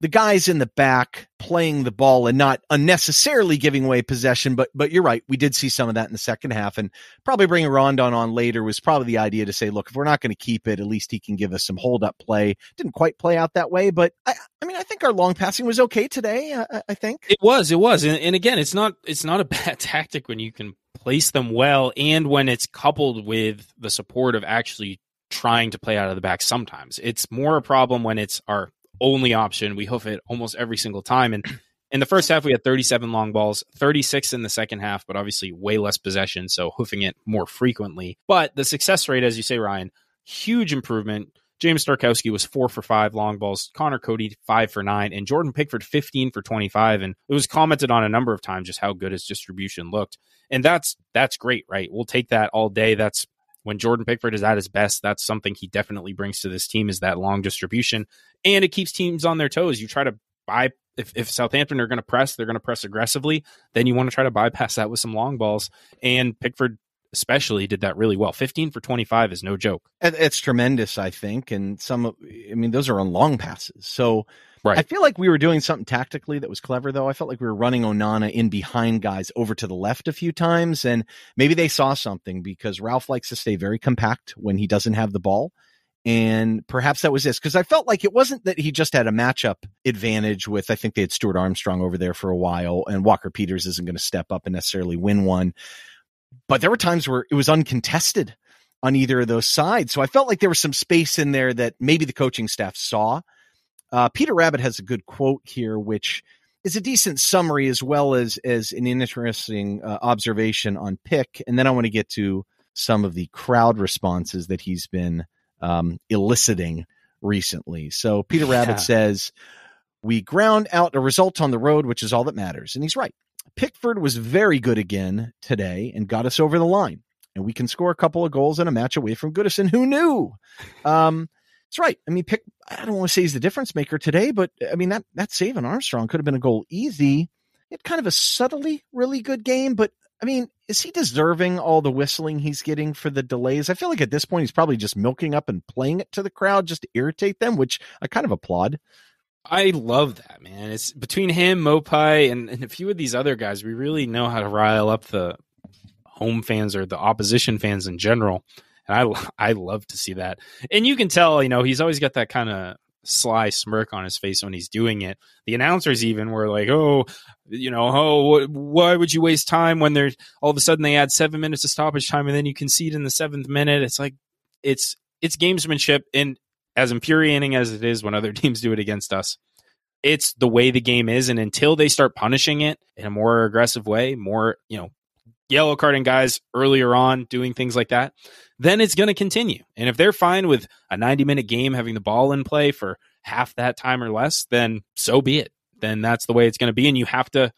the guys in the back playing the ball and not unnecessarily giving away possession. But but you're right, we did see some of that in the second half, and probably bringing Rondon on later was probably the idea to say, look, if we're not going to keep it, at least he can give us some hold up play. Didn't quite play out that way, but I I mean I think our long passing was okay today. I, I think it was, it was, and, and again, it's not it's not a bad tactic when you can place them well, and when it's coupled with the support of actually trying to play out of the back sometimes. It's more a problem when it's our only option. We hoof it almost every single time. And in the first half, we had 37 long balls, 36 in the second half, but obviously way less possession. So hoofing it more frequently. But the success rate, as you say, Ryan, huge improvement. James Tarkowski was four for five long balls. Conor Coady five for nine, and Jordan Pickford fifteen for twenty five. And it was commented on a number of times just how good his distribution looked, and that's that's great, right? We'll take that all day. That's when Jordan Pickford is at his best, that's something he definitely brings to this team is that long distribution. And it keeps teams on their toes. You try to buy if, if Southampton are going to press, they're going to press aggressively. Then you want to try to bypass that with some long balls. And Pickford especially did that really well. 15 for 25 is no joke. It's tremendous, I think. And some, I mean, those are on long passes. So right. I feel like we were doing something tactically that was clever, though. I felt like we were running Onana in behind guys over to the left a few times. And maybe they saw something because Ralph likes to stay very compact when he doesn't have the ball. And perhaps that was this because I felt like it wasn't that he just had a matchup advantage with, I think they had Stuart Armstrong over there for a while and Walker Peters isn't going to step up and necessarily win one but there were times where it was uncontested on either of those sides. So I felt like there was some space in there that maybe the coaching staff saw. Uh, Peter Rabbit has a good quote here, which is a decent summary as well as as an interesting uh, observation on pick. And then I want to get to some of the crowd responses that he's been um, eliciting recently. So Peter Rabbit yeah. says, "We ground out a result on the road, which is all that matters," and he's right. Pickford was very good again today and got us over the line. And we can score a couple of goals in a match away from Goodison. Who knew? Um, that's right. I mean, pick. I don't want to say he's the difference maker today, but uh, I mean that that save on Armstrong could have been a goal easy. It kind of a subtly really good game, but I mean, is he deserving all the whistling he's getting for the delays? I feel like at this point he's probably just milking up and playing it to the crowd just to irritate them, which I kind of applaud. I love that man. It's between him, Maupay, and, and a few of these other guys. We really know how to rile up the home fans or the opposition fans in general. And I I love to see that. And you can tell, you know, he's always got that kind of sly smirk on his face when he's doing it. The announcers even were like, "Oh, you know, oh, why would you waste time when there's all of a sudden they add seven minutes of stoppage time and then you concede in the seventh minute?" It's like it's it's gamesmanship, and as infuriating as it is when other teams do it against us, it's the way the game is. And until they start punishing it in a more aggressive way, more, you know, yellow carding guys earlier on doing things like that, then it's going to continue. And if they're fine with a 90 minute game having the ball in play for half that time or less, then so be it. Then that's the way it's going to be. And you have to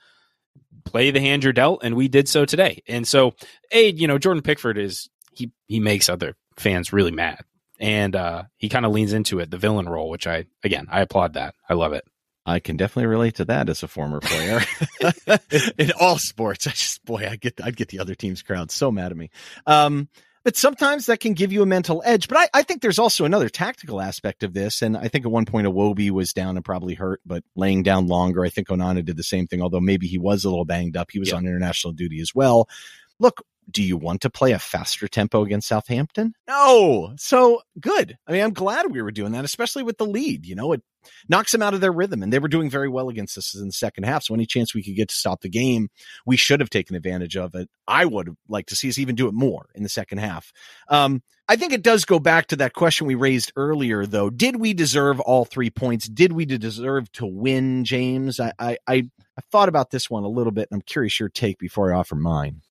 play the hand you're dealt. And we did so today. And so, A, you know, Jordan Pickford is, he, he makes other fans really mad and uh, he kind of leans into it, the villain role, which I again I applaud that. I love it. I can definitely relate to that as a former player in all sports. I just boy, I get I'd get the other team's crowd so mad at me. Um, but sometimes that can give you a mental edge. But I, I, think there's also another tactical aspect of this. And I think at one point Iwobi was down and probably hurt, but laying down longer. I think Onana did the same thing, although maybe he was a little banged up. He was yeah. on international duty as well. Look, do you want to play a faster tempo against Southampton? No. So good. I mean, I'm glad we were doing that, especially with the lead. You know, it knocks them out of their rhythm, and they were doing very well against us in the second half. So any chance we could get to stop the game, we should have taken advantage of it. I would like to see us even do it more in the second half. Um, I think it does go back to that question we raised earlier, though. Did we deserve all three points? Did we deserve to win, James? I, I, I, I thought about this one a little bit, and I'm curious your take before I offer mine.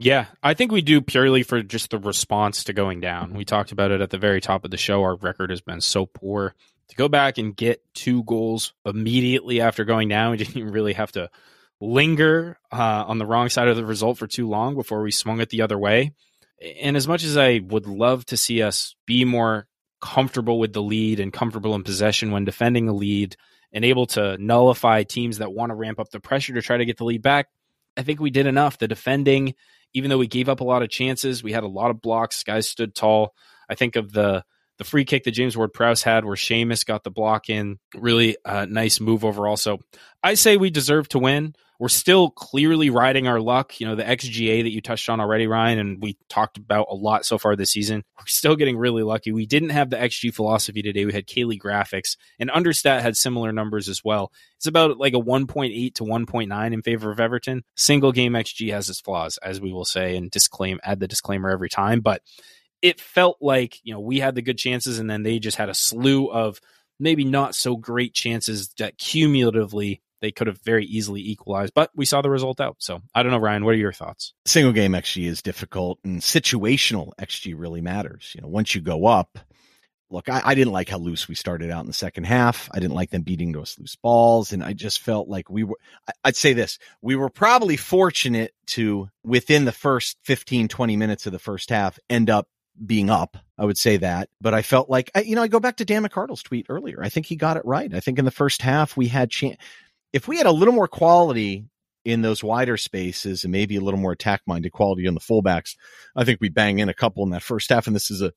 Yeah, I think we do purely for just the response to going down. We talked about it at the very top of the show. Our record has been so poor. To go back and get two goals immediately after going down, we didn't really have to linger uh, on the wrong side of the result for too long before we swung it the other way. And as much as I would love to see us be more comfortable with the lead and comfortable in possession when defending a lead and able to nullify teams that want to ramp up the pressure to try to get the lead back, I think we did enough. The defending even though we gave up a lot of chances, we had a lot of blocks. Guys stood tall. I think of the the free kick that James Ward Prowse had, where Seamus got the block in. Really uh, nice move overall. So I say we deserve to win we're still clearly riding our luck. You know, the XGA that you touched on already, Ryan, and we talked about a lot so far this season. We're still getting really lucky. We didn't have the XG philosophy today. We had Caley Graphics, and Understat had similar numbers as well. It's about like a 1.8 to 1.9 in favor of Everton. Single game XG has its flaws, as we will say, and disclaim add the disclaimer every time. But it felt like you know we had the good chances, and then they just had a slew of maybe not so great chances that cumulatively they could have very easily equalized, but we saw the result out. So I don't know, Ryan, what are your thoughts? Single game XG is difficult and situational XG really matters. You know, once you go up, look, I, I, didn't like how loose we started out in the second half. I didn't like them beating those loose balls. And I just felt like we were, I'd say this, we were probably fortunate to, within the first 15, 20 minutes of the first half, end up being up. I would say that, but I felt like I, you know I go back to Dan McCardle's tweet earlier. I think he got it right. I think in the first half we had chance. If we had a little more quality in those wider spaces and maybe a little more attack minded quality on the fullbacks, I think we bang in a couple in that first half. And this is a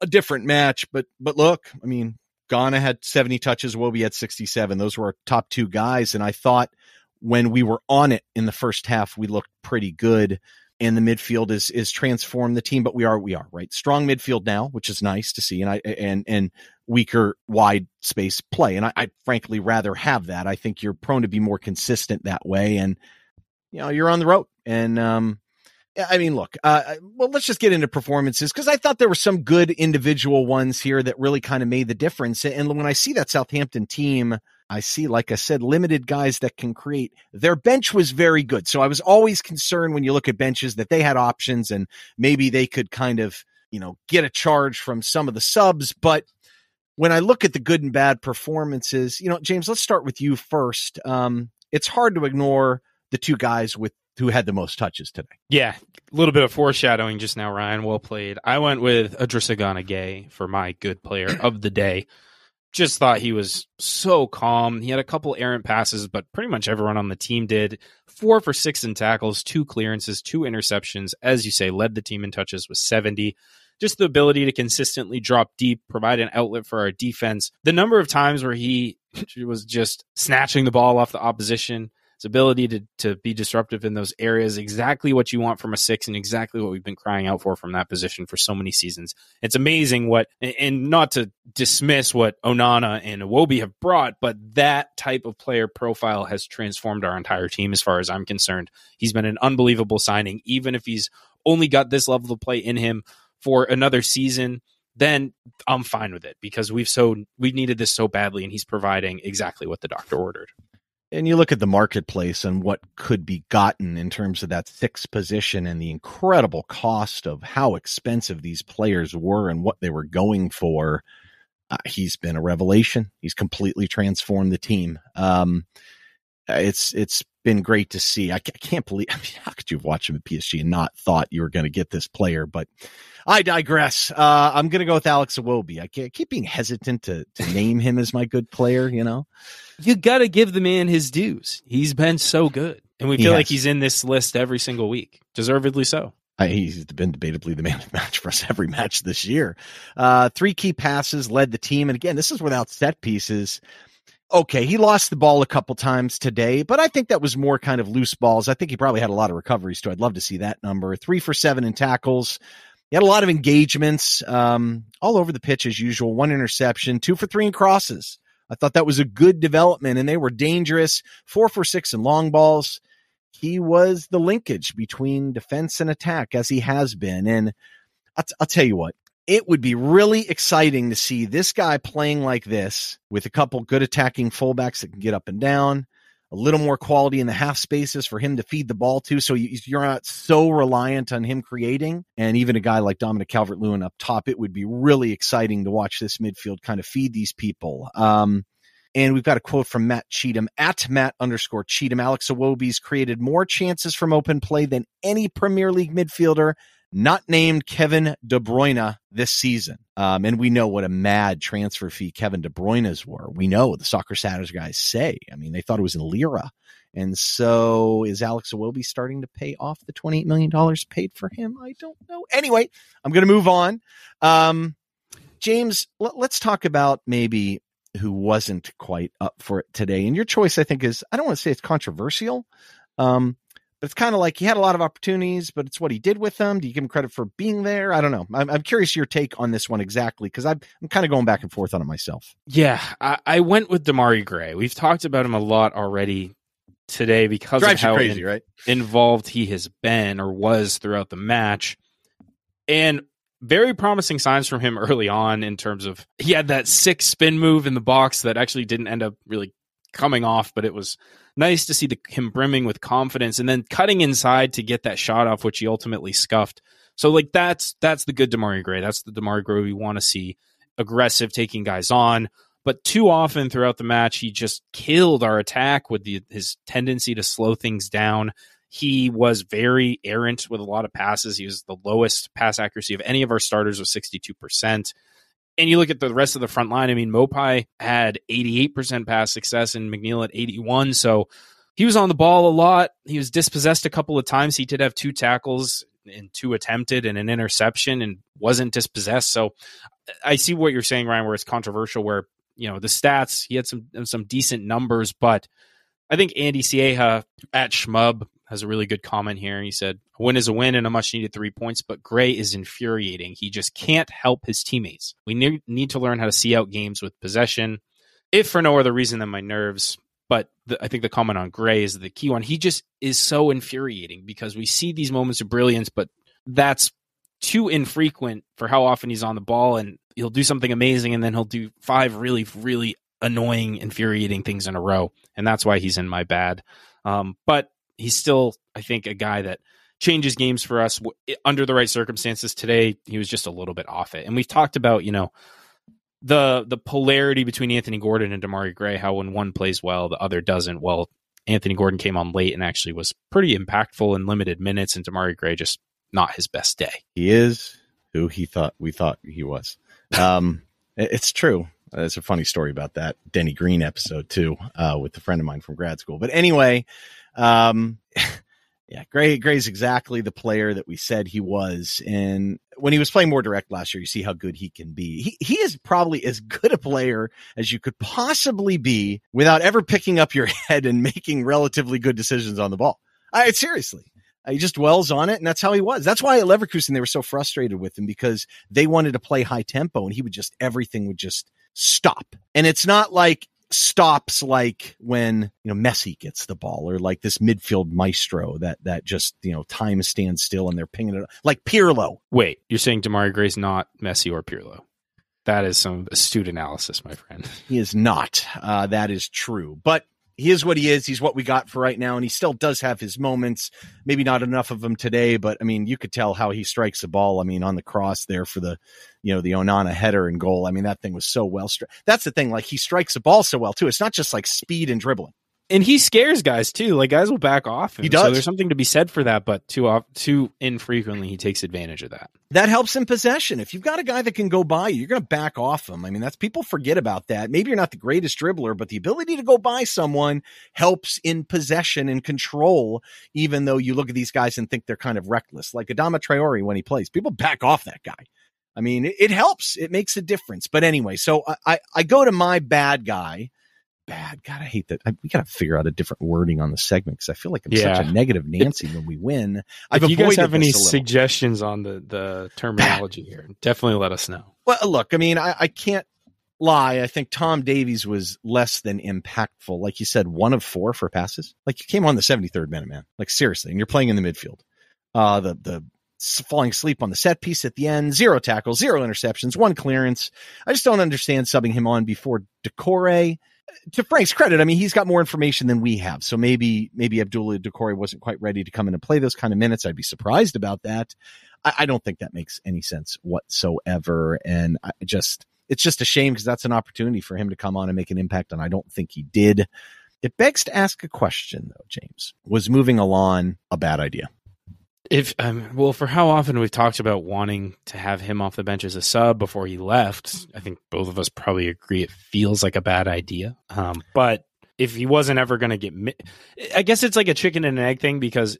a different match. But but look, I mean, Gana had 70 touches, Iwobi had 67. Those were our top two guys. And I thought when we were on it in the first half, we looked pretty good. And the midfield is is transformed the team, but we are we are right strong midfield now, which is nice to see, and I and and weaker wide space play, and I, I frankly rather have that. I think you're prone to be more consistent that way, and you know you're on the road, and um, I mean, look, uh, well, let's just get into performances because I thought there were some good individual ones here that really kind of made the difference. And when I see that Southampton team, I see, like I said, limited guys that can create. Their bench was very good. So I was always concerned when you look at benches that they had options and maybe they could kind of, you know, get a charge from some of the subs. But when I look at the good and bad performances, you know, James, let's start with you first. Um, it's hard to ignore the two guys with who had the most touches today. Yeah, a little bit of foreshadowing just now, Ryan. Well played. I went with Idrissa Gana Gueye for my good player of the day. Just thought he was so calm. He had a couple errant passes, but pretty much everyone on the team did. Four for six in tackles, two clearances, two interceptions. As you say, led the team in touches with 70 just the ability to consistently drop deep, provide an outlet for our defense. The number of times where he was just snatching the ball off the opposition, his ability to to be disruptive in those areas, exactly what you want from a six, and exactly what we've been crying out for from that position for so many seasons. It's amazing what, and not to dismiss what Onana and Iwobi have brought, but that type of player profile has transformed our entire team as far as I'm concerned. He's been an unbelievable signing, even if he's only got this level of play in him for another season then I'm fine with it because we've so we needed this so badly and he's providing exactly what the doctor ordered and you look at the marketplace and what could be gotten in terms of that sixth position and the incredible cost of how expensive these players were and what they were going for. Uh, he's been a revelation. He's completely transformed the team. Um, it's it's been great to see. I, I can't believe. I mean, how could you have watched him at PSG and not thought you were going to get this player? But I digress. Uh, I'm going to go with Alex Iwobi. I, keep being hesitant to to name him as my good player. You know, you got to give the man his dues. He's been so good, and we feel like he's in this list every single week, deservedly so. Uh, he's been debatably the man of the match for us every match this year. Uh, three key passes led the team, and again, this is without set pieces okay, he lost the ball a couple times today, but I think that was more kind of loose balls. I think he probably had a lot of recoveries too. I'd love to see that number. Three for seven in tackles. He had a lot of engagements um, all over the pitch as usual. One interception, two for three in crosses. I thought that was a good development, and they were dangerous. Four for six in long balls. He was the linkage between defense and attack, as he has been. And I'll, t- I'll tell you what, it would be really exciting to see this guy playing like this with a couple good attacking fullbacks that can get up and down, a little more quality in the half spaces for him to feed the ball to. So you're not so reliant on him creating. And even a guy like Dominic Calvert Lewin up top, it would be really exciting to watch this midfield kind of feed these people. Um, and we've got a quote from Matt Cheatham at Matt underscore Cheatham. Alex Iwobi's created more chances from open play than any Premier League midfielder not named Kevin De Bruyne this season. Um, and we know what a mad transfer fee Kevin De Bruyne's were. We know what the Soccer Saturdays guys say. I mean, they thought it was in lira. And so is Alex Iwobi starting to pay off the $28 million paid for him? I don't know. Anyway, I'm going to move on. Um, James, l- let's talk about maybe who wasn't quite up for it today. And your choice, I think, is I don't want to say it's controversial. Um, but it's kind of like he had a lot of opportunities, but it's what he did with them. Do you give him credit for being there? I don't know. I'm, I'm curious your take on this one exactly because I'm, I'm kind of going back and forth on it myself. Yeah, I, I went with Demarai Gray. We've talked about him a lot already today because Drives of how crazy, in, right? involved he has been or was throughout the match. And very promising signs from him early on in terms of he had that sick spin move in the box that actually didn't end up really coming off, but it was nice to see the, him brimming with confidence and then cutting inside to get that shot off, which he ultimately scuffed. So like that's that's the good Demarai Gray. That's the Demarai Gray we want to see. Aggressive, taking guys on. But too often throughout the match, he just killed our attack with the, his tendency to slow things down. He was very errant with a lot of passes. He was the lowest pass accuracy of any of our starters with 62%. And you look at the rest of the front line. I mean, Maupay had 88% pass success and McNeil at 81. So he was on the ball a lot. He was dispossessed a couple of times. He did have two tackles and two attempted and an interception and wasn't dispossessed. So I see what you're saying, Ryan, where it's controversial, where, you know, the stats, he had some, some decent numbers, but I think Andy Sieja at Schmub has a really good comment here. He said, A win is a win and a much needed three points, but Gray is infuriating. He just can't help his teammates. We need to learn how to see out games with possession, if for no other reason than my nerves. But the, I think the comment on Gray is the key one. He just is so infuriating because we see these moments of brilliance, but that's too infrequent for how often he's on the ball and he'll do something amazing and then he'll do five really, really annoying, infuriating things in a row. And that's why he's in my bad. Um, but he's still, I think, a guy that changes games for us under the right circumstances. Today, he was just a little bit off it. And we've talked about, you know, the the polarity between Anthony Gordon and Demarai Gray, how when one plays well, the other doesn't. Well, Anthony Gordon came on late and actually was pretty impactful in limited minutes, and Demarai Gray just not his best day. He is who he thought we thought he was. Um, it's true. There's a funny story about that Denny Green episode too, uh, with a friend of mine from grad school. But anyway, um, yeah, Gray Gray's exactly the player that we said he was. And when he was playing more direct last year, you see how good he can be. He he is probably as good a player as you could possibly be without ever picking up your head and making relatively good decisions on the ball. I seriously. He just dwells on it, and that's how he was. That's why at Leverkusen they were so frustrated with him because they wanted to play high tempo, and he would just everything would just stop. And it's not like stops like when you know Messi gets the ball or like this midfield maestro that that just you know time stands still and they're pinging it like Pirlo. Wait, you're saying Demarai Gray's not Messi or Pirlo? That is some astute analysis, my friend. He is not. Uh, that is true, but he is what he is. He's what we got for right now, and he still does have his moments. Maybe not enough of them today, but I mean, you could tell how he strikes the ball. I mean, on the cross there for the, you know, the Onana header and goal. I mean, that thing was so well. Stri- That's the thing. Like he strikes the ball so well too. It's not just like speed and dribbling and he scares guys too. Like guys will back off. Him. He does. So there's something to be said for that, but too off, too infrequently he takes advantage of that. That helps in possession. If you've got a guy that can go by you, you're going to back off him. I mean, that's people forget about that. Maybe you're not the greatest dribbler, but the ability to go by someone helps in possession and control. Even though you look at these guys and think they're kind of reckless, like Adama Traore when he plays, people back off that guy. I mean, it, it helps. It makes a difference. But anyway, so I, I, I go to my bad guy bad. God, I hate that. I, we got to figure out a different wording on the segment because I feel like I'm yeah. such a negative Nancy when we win. I've if you guys have any suggestions on the the terminology here, definitely let us know. Well, look, I mean, I, I can't lie. I think Tom Davies was less than impactful. Like you said, one of four for passes. Like you came on the 73rd minute, man. Like seriously, and you're playing in the midfield. Uh, the the falling asleep on the set piece at the end, zero tackles, zero interceptions, one clearance. I just don't understand subbing him on before Doucouré to Frank's credit, I mean, he's got more information than we have. So maybe, maybe Abdoulaye Doucouré wasn't quite ready to come in and play those kind of minutes. I'd be surprised about that. I, I don't think that makes any sense whatsoever. And I just, it's just a shame because that's an opportunity for him to come on and make an impact. And I don't think he did. It begs to ask a question though, James. Was moving Allan a bad idea? If um, well, for how often we've talked about wanting to have him off the bench as a sub before he left, I think both of us probably agree it feels like a bad idea. Um, but if he wasn't ever going to get, mi- I guess it's like a chicken and an egg thing because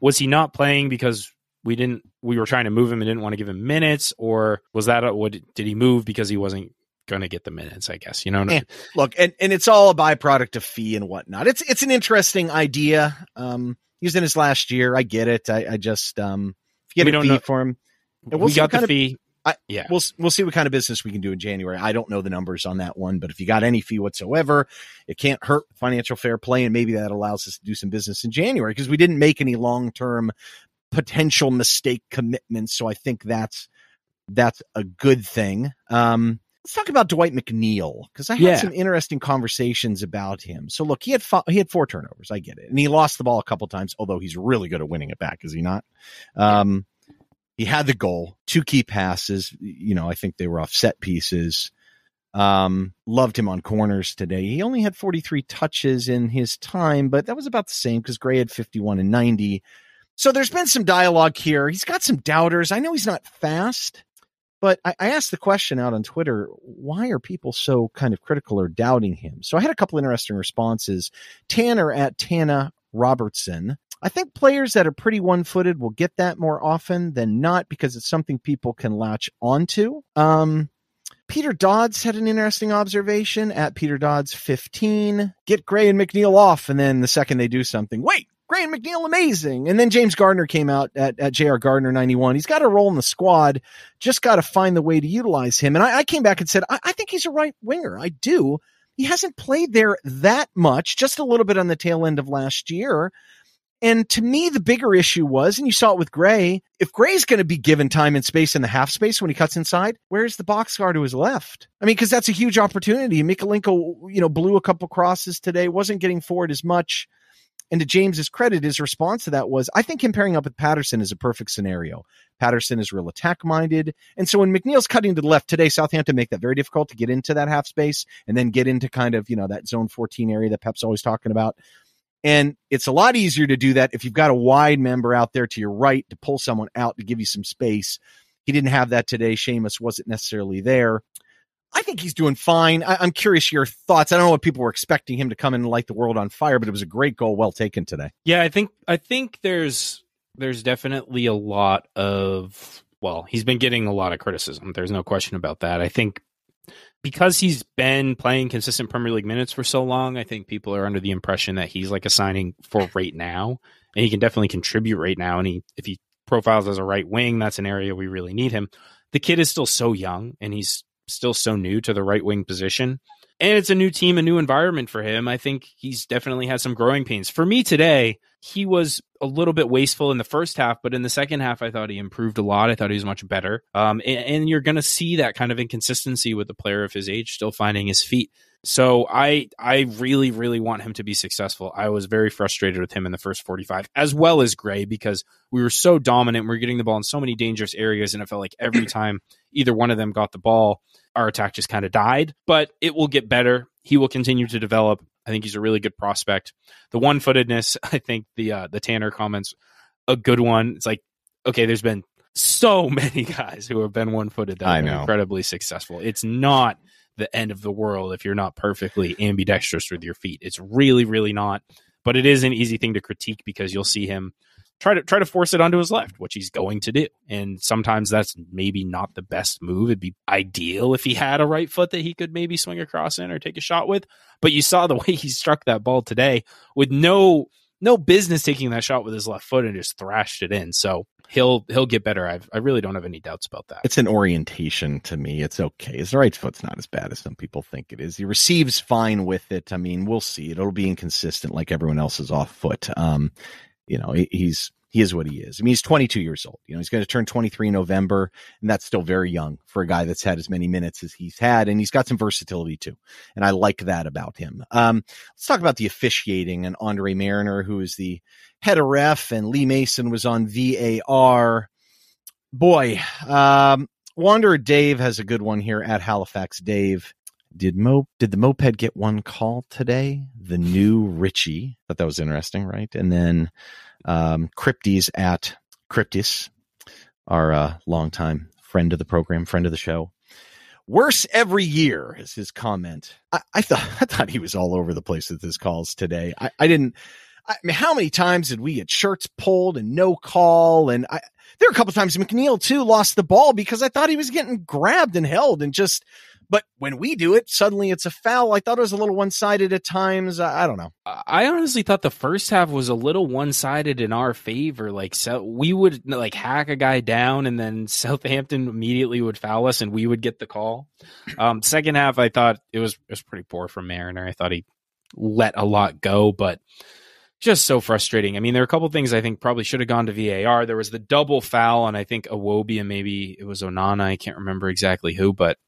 was he not playing because we didn't we were trying to move him and didn't want to give him minutes, or was that a, what did he move because he wasn't going to get the minutes, I guess. You know, eh, look, and, and it's all a byproduct of fee and whatnot. It's it's an interesting idea. Um, he's in his last year. I get it. I, I just um, if you get we a fee know. for him, we'll we got the of, fee. I, yeah, we'll we'll see what kind of business we can do in January. I don't know the numbers on that one, but if you got any fee whatsoever, it can't hurt financial fair play, and maybe that allows us to do some business in January because we didn't make any long term potential mistake commitments. So I think that's that's a good thing. Um, Let's talk about Dwight McNeil because I had yeah. some interesting conversations about him. So look, he had fo- he had four turnovers. I get it, and he lost the ball a couple times. Although he's really good at winning it back, is he not? Um, he had the goal, two key passes. You know, I think they were off set pieces. Um, loved him on corners today. He only had 43 touches in his time, but that was about the same because Gray had 51 and 90. So there's been some dialogue here. He's got some doubters. I know he's not fast, but I, I, asked the question out on Twitter why are people so kind of critical or doubting him? So I had a couple interesting responses. Tanner at Tana Robertson. I think players that are pretty one footed will get that more often than not because it's something people can latch onto. Um, Peter Dodds had an interesting observation at Peter Dodds 15. Get Gray and McNeil off, and then the second they do something, wait, Gray and McNeil amazing. And then James Gardner came out at, at JR Gardner 91. He's got a role in the squad, just got to find the way to utilize him. And I, I came back and said, I, I think he's a right winger. I do. He hasn't played there that much, just a little bit on the tail end of last year. And to me, the bigger issue was, and you saw it with Gray, if Gray's going to be given time and space in the half space when he cuts inside, where's the box guard to his left? I mean, because that's a huge opportunity. Mykolenko, you know, blew a couple crosses today, wasn't getting forward as much. And to James's credit, his response to that was, I think him pairing up with Patterson is a perfect scenario. Patterson is real attack minded. And so when McNeil's cutting to the left today, Southampton make that very difficult to get into that half space and then get into kind of, you know, that zone 14 area that Pep's always talking about. And it's a lot easier to do that if you've got a wide member out there to your right to pull someone out to give you some space. He didn't have that today. Seamus wasn't necessarily there. I think he's doing fine. I, am curious your thoughts. I don't know what people were expecting him to come in and light the world on fire, but it was a great goal, well taken today. Yeah, I think I think there's there's definitely a lot of well, he's been getting a lot of criticism. There's no question about that. I think because he's been playing consistent Premier League minutes for so long, I think people are under the impression that he's like a signing for right now, and he can definitely contribute right now. And he, if he profiles as a right wing, that's an area we really need him. The kid is still so young, and he's still so new to the right wing position, and it's a new team, a new environment for him. I think he's definitely had some growing pains. For me today, he was a little bit wasteful in the first half, but in the second half, I thought he improved a lot. I thought he was much better. Um, and, and you're going to see that kind of inconsistency with a player of his age still finding his feet. So I I really really want him to be successful. I was very frustrated with him in the first 45 as well as Gray because we were so dominant. We are getting the ball in so many dangerous areas and it felt like every time either one of them got the ball, our attack just kind of died. But it will get better. He will continue to develop. I think he's a really good prospect. The one footedness, I think the uh, the Tanner comments a good one. It's like okay, there's been so many guys who have been one footed that are incredibly successful. It's not the end of the world if you're not perfectly ambidextrous with your feet. It's really, really not. But it is an easy thing to critique because you'll see him try to try to force it onto his left, which he's going to do. And sometimes that's maybe not the best move. It'd be ideal if he had a right foot that he could maybe swing across in or take a shot with. But you saw the way he struck that ball today with no no business taking that shot with his left foot and just thrashed it in. So he'll he'll get better. I've, I really don't have any doubts about that. It's an orientation to me. It's okay. His right foot's not as bad as some people think it is. He receives fine with it. I mean, we'll see. It'll be inconsistent like everyone else's off foot. Um, you know, he, he's he is what he is. I mean, he's 22 years old. You know, he's going to turn 23 in November, and that's still very young for a guy that's had as many minutes as he's had, and he's got some versatility too. And I like that about him. Um, let's talk about the officiating and Andre Marriner, who is the head of ref, and Lee Mason was on VAR. Boy, um, Wanderer Dave has a good one here at Halifax Dave. Did Mo did the moped get one call today? The new Richie. Thought that was interesting, right? And then um, at Cryptis, our uh, longtime friend of the program, friend of the show. Worse every year is his comment. I, I thought I thought he was all over the place with his calls today. I, I didn't. I mean, how many times did we get shirts pulled and no call? And I, there were a couple times McNeil too lost the ball because I thought he was getting grabbed and held and just but when we do it, suddenly it's a foul. I thought it was a little one sided at times. I, I, don't know. I honestly thought the first half was a little one sided in our favor. Like, so we would like hack a guy down, and then Southampton immediately would foul us, and we would get the call. Um, second half, I thought it was it was pretty poor from Marriner. I thought he let a lot go, but just so frustrating. I mean, there are a couple things I think probably should have gone to VAR. There was the double foul, and I think Iwobi and maybe it was Onana. I can't remember exactly who, but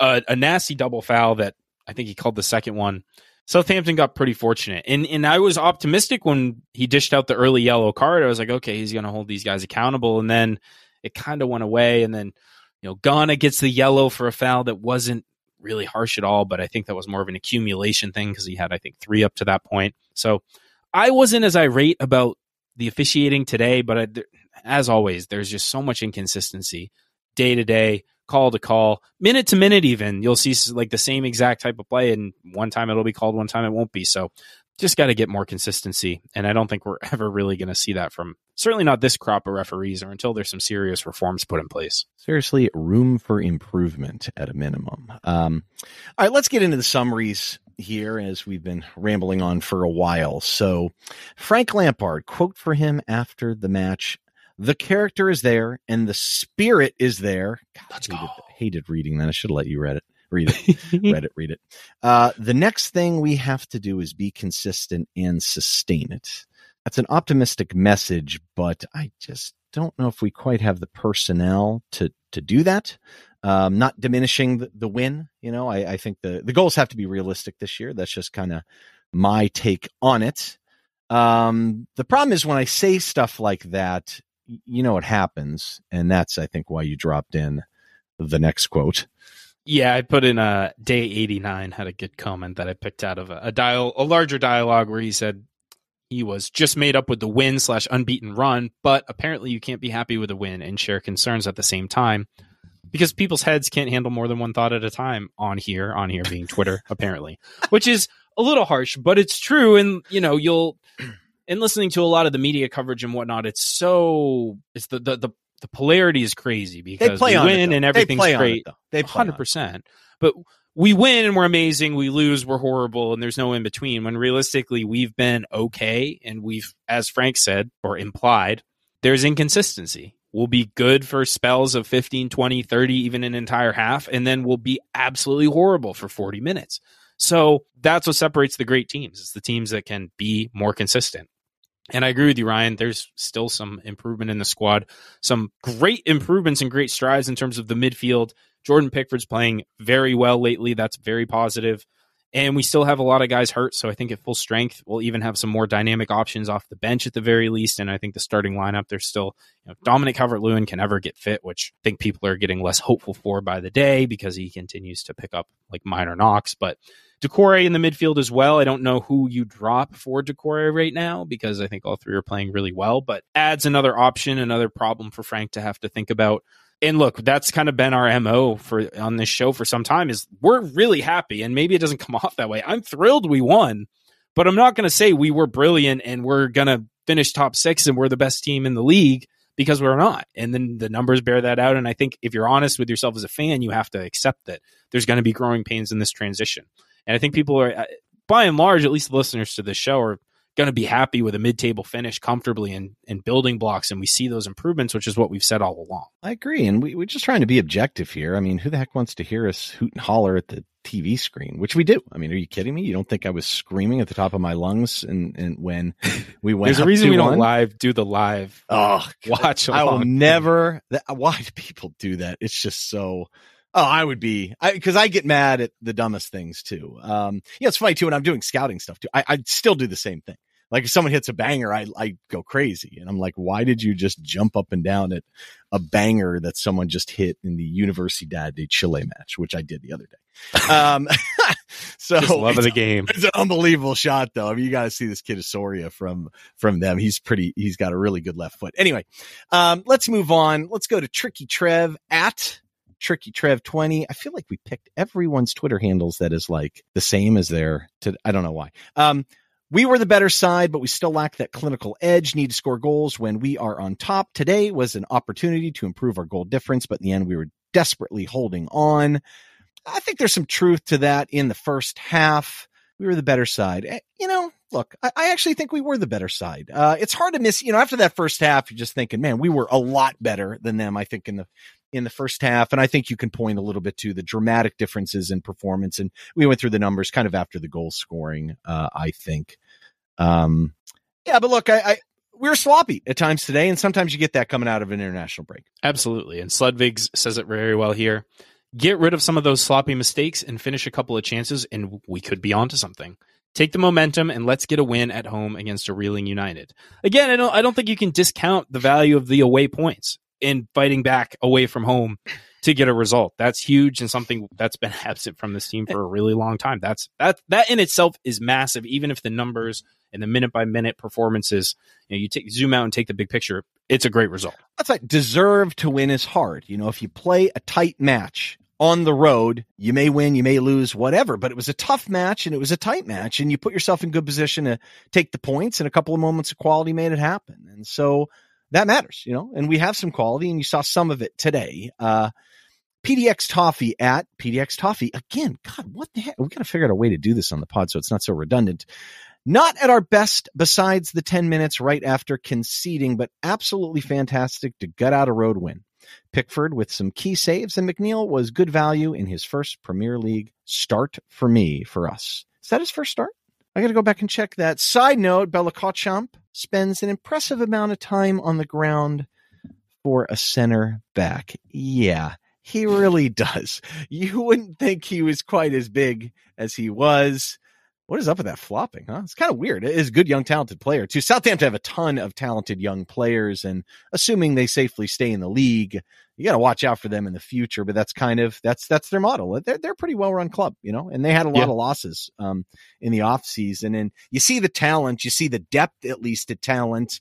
a, a nasty double foul that I think he called the second one. Southampton got pretty fortunate. And and I was optimistic when he dished out the early yellow card. I was like, okay, he's going to hold these guys accountable. And then it kind of went away. And then, you know, Gana gets the yellow for a foul that wasn't really harsh at all, but I think that was more of an accumulation thing because he had, I think, three up to that point. So I wasn't as irate about the officiating today, but I, as always, there's just so much inconsistency day to day, call to call, minute to minute, even. You'll see like the same exact type of play, and one time it'll be called, one time it won't be. So just got to get more consistency. And I don't think we're ever really going to see that from certainly not this crop of referees or until there's some serious reforms put in place. Seriously, room for improvement at a minimum. Um, all right, let's get into the summaries here as we've been rambling on for a while. So, Frank Lampard, quote for him after the match the character is there and the spirit is there. God, Let's hated, go. hated reading that. I should have let you read it read it, read it, read it. Uh, the next thing we have to do is be consistent and sustain it. That's an optimistic message, but I just don't know if we quite have the personnel to to do that. Um, not diminishing the, the win, you know. I, I think the the goals have to be realistic this year. That's just kind of my take on it. Um, the problem is when I say stuff like that, you know what happens, and that's I think why you dropped in the next quote. Yeah, I put in a day 89 had a good comment that I picked out of a, a dial a larger dialogue where he said he was just made up with the win slash unbeaten run, but apparently you can't be happy with a win and share concerns at the same time because people's heads can't handle more than one thought at a time on here, on here being Twitter, apparently, which is a little harsh, but it's true. And, you know, you'll, in listening to a lot of the media coverage and whatnot, it's so, it's the, the, the the polarity is crazy because we win and everything's they great. They hundred percent. But we win and we're amazing. We lose, we're horrible, and there's no in between. When realistically, we've been okay, and we've, as Frank said or implied, there's inconsistency. We'll be good for spells of 15, 20, 30, even an entire half, and then we'll be absolutely horrible for 40 minutes. So that's what separates the great teams. It's the teams that can be more consistent. And I agree with you, Ryan. There's still some improvement in the squad, some great improvements and great strides in terms of the midfield. Jordan Pickford's playing very well lately. That's very positive. And we still have a lot of guys hurt. So I think at full strength, we'll even have some more dynamic options off the bench at the very least. And I think the starting lineup, there's still, you know, Dominic Calvert Lewin can ever get fit, which I think people are getting less hopeful for by the day because he continues to pick up like minor knocks. But Doucouré in the midfield as well. I don't know who you drop for Doucouré right now because I think all three are playing really well, but adds another option, another problem for Frank to have to think about. And look, that's kind of been our MO for on this show for some time is we're really happy and maybe it doesn't come off that way. I'm thrilled we won, but I'm not going to say we were brilliant and we're going to finish top 6 and we're the best team in the league because we're not. And then the numbers bear that out and I think if you're honest with yourself as a fan, you have to accept that there's going to be growing pains in this transition. And I think people are, uh, by and large, at least listeners to this show, are going to be happy with a mid-table finish comfortably and in, in building blocks and we see those improvements which is what we've said all along. I agree and we, we're just trying to be objective here. I mean who the heck wants to hear us hoot and holler at the tv screen which we do. I mean are you kidding me? You don't think i was screaming at the top of my lungs and, and when we went there's a reason we don't live do the live oh watch i will never why do people do that? It's just so Oh, I would be, I because I, I, get mad at the dumbest things too. Um, yeah, it's funny too when I'm doing scouting stuff too. I, I still do the same thing. Like if someone hits a banger, I, I go crazy, and I'm like, why did you just jump up and down at a banger that someone just hit in the Universidad de Chile match, which I did the other day. Um, so just love of the game. It's an unbelievable shot, though. I mean, you got to see this kid Osorio from from them. He's pretty. He's got a really good left foot. Anyway, um, let's move on. Let's go to Tricky Trev at Tricky Trev 20. I feel like we picked everyone's Twitter handles that is like the same as their to I don't know why. Um we were the better side, but we still lack that clinical edge, need to score goals when we are on top. Today was an opportunity to improve our goal difference, but in the end we were desperately holding on. I think there's some truth to that in the first half. We were the better side. Eh, you know, look, I, I actually think we were the better side. Uh, it's hard to miss, you know, after that first half, you're just thinking, man, we were a lot better than them. I think in the in the first half. And I think you can point a little bit to the dramatic differences in performance. And we went through the numbers kind of after the goal scoring, uh, I think. Um, yeah, but look, I, I we were sloppy at times today, and sometimes you get that coming out of an international break. Absolutely. And Sludvig says it very well here. Get rid of some of those sloppy mistakes and finish a couple of chances, and we could be onto something. Take the momentum and let's get a win at home against a reeling United. Again, I don't I don't think you can discount the value of the away points in fighting back away from home to get a result. That's huge and something that's been absent from this team for a really long time. That's that that in itself is massive, even if the numbers and the minute by minute performances, you know, you take zoom out and take the big picture, it's a great result. That's like deserve to win is hard. You know, if you play a tight match on the road, you may win, you may lose, whatever, but it was a tough match and it was a tight match and you put yourself in good position to take the points and a couple of moments of quality made it happen. And so that matters, you know, and we have some quality and you saw some of it today. Uh, PDX Toffee at PDX Toffee. Again, God, what the heck? We got to figure out a way to do this on the pod so it's not so redundant. Not at our best besides the 10 minutes right after conceding, but absolutely fantastic to gut out a road win. Pickford with some key saves, and McNeil was good value in his first Premier League start for me, for us. Is that his first start? I got to go back and check that. Side note, Bella Kotchap spends an impressive amount of time on the ground for a center back. Yeah, he really does. You wouldn't think he was quite as big as he was. What is up with that flopping, huh? It's kind of weird. It is a good, young, talented player, too. Southampton have a ton of talented young players, and assuming they safely stay in the league, you got to watch out for them in the future. But that's kind of that's that's their model. They're they're a pretty well run club, you know, and they had a lot Yeah. of losses um, in the off season. And you see the talent, you see the depth at least at talent,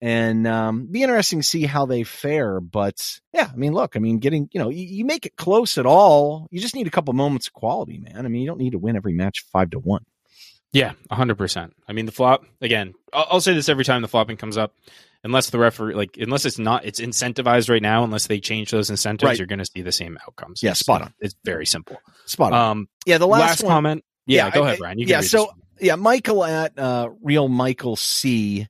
and um, be interesting to see how they fare. But yeah, I mean, look, I mean, getting you know, you, you make it close at all, you just need a couple moments of quality, man. I mean, you don't need to win every match five to one. Yeah, hundred percent. I mean, the flop again. I'll, I'll say this every time the flopping comes up. Unless the referee, like, unless it's not, it's incentivized right now. Unless they change those incentives, Right. you're going to see the same outcomes. Yeah, spot on. It's very simple. Spot on. Um, yeah, the last, last, one, comment. Yeah, Yeah, go I- ahead, can yeah, so yeah, Michael at uh, Real Michael C. I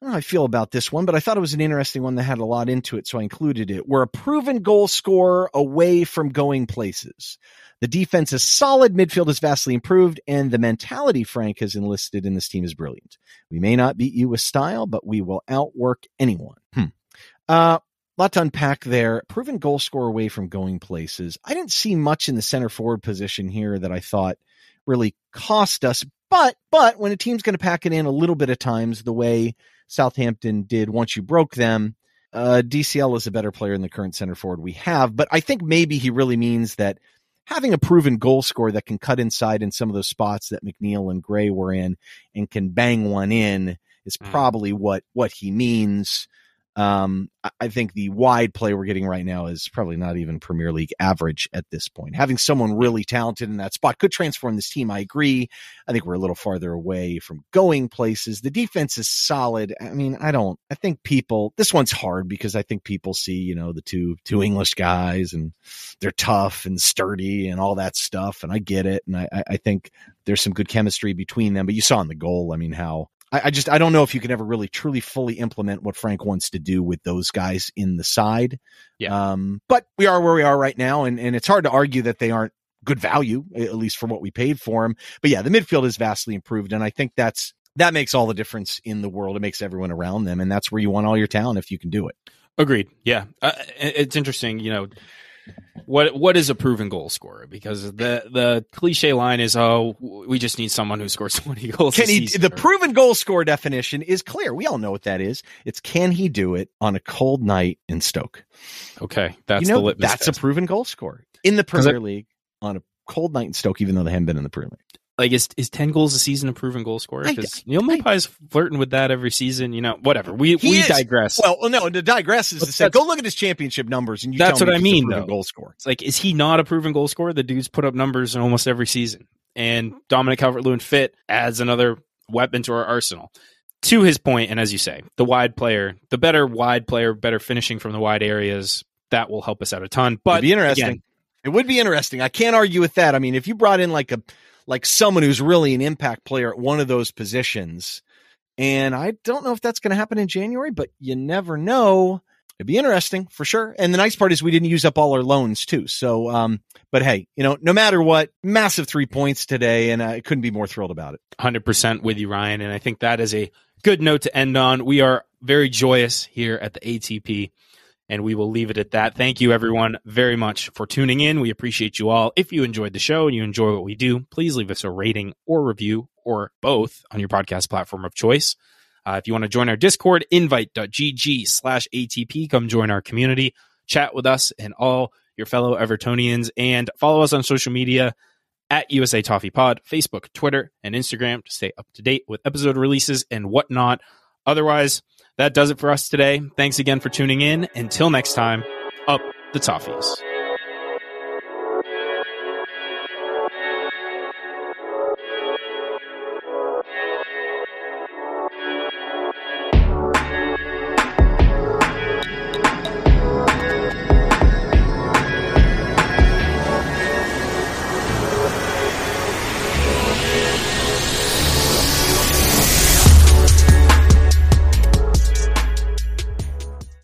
don't know how I feel about this one, but I thought it was an interesting one that had a lot into it, so I included it. We're a proven goal scorer away from going places. The defense is solid, midfield is vastly improved, and the mentality Frank has enlisted in this team is brilliant. We may not beat you with style, but we will outwork anyone. Hmm. Uh, lot to unpack there. Proven goal scorer away from going places. I didn't see much in the center forward position here that I thought really cost us. But but when a team's going to pack it in a little bit of times, the way Southampton did once you broke them, uh, DCL is a better player than the current center forward we have. But I think maybe he really means that having a proven goal scorer that can cut inside in some of those spots that McNeil and Gray were in and can bang one in is Mm. probably what what he means. Um, I- think the wide play we're getting right now is probably not even Premier League average at this point. Having someone really talented in that spot could transform this team. I agree. I think we're a little farther away from going places. The defense is solid. I mean, I don't, I think people, this one's hard because I think people see, you know, the two, two English guys and they're tough and sturdy and all that stuff. And I get it. And I- I think there's some good chemistry between them, but you saw in the goal, I mean, how I, I just I don't know if you can ever really truly fully implement what Frank wants to do with those guys in the side. Yeah. Um, but we are where we are right now, and and it's hard to argue that they aren't good value, at least for what we paid for them. But yeah, the midfield is vastly improved, and I think that's that makes all the difference in the world. It makes everyone around them, and that's where you want all your talent if you can do it. Agreed. Yeah, uh, it's interesting. You know, what what is a proven goal scorer? Because the the cliche line is, "Oh, we just need someone who scores twenty goals." Can a he? The proven goal score definition is clear. We all know what that is. It's can he do it on a cold night in Stoke? Okay, that's you know, the litmus that's test. a proven goal scorer in the 'Cause I- Premier League on a cold night in Stoke, even though they haven't been in the Premier League. Like is is ten goals a season a proven goal scorer? Because Neal Maupay's flirting with that every season. You know, whatever. We we is. digress. Well, no, to digress is But to say, go look at his championship numbers, and you That's tell me what I mean, though. Goal scorer. It's like, is he not a proven goal scorer? The dude's put up numbers in almost every season. And Dominic Calvert Lewin fit adds another weapon to our arsenal. To his point, and as you say, the wide player, the better wide player, better finishing from the wide areas, that will help us out a ton. But It'd be interesting. again, it would be interesting. I can't argue with that. I mean, if you brought in like a like someone who's really an impact player at one of those positions, and I don't know if that's going to happen in January, but you never know. It'd be interesting for sure. And the nice part is we didn't use up all our loans too. So, um, but hey, you know, no matter what, massive three points today, and I couldn't be more thrilled about it. 100% with you, Ryan. And I think that is a good note to end on. We are very joyous here at the ATP, and we will leave it at that. Thank you, everyone, very much for tuning in. We appreciate you all. If you enjoyed the show and you enjoy what we do, please leave us a rating or review or both on your podcast platform of choice. Uh, if you want to join our Discord, invite.gg slash ATP. Come join our community, chat with us and all your fellow Evertonians, and follow us on social media at USA Toffee Pod, Facebook, Twitter, and Instagram to stay up to date with episode releases and whatnot. Otherwise, that does it for us today. Thanks again for tuning in. Until next time, up the Toffees.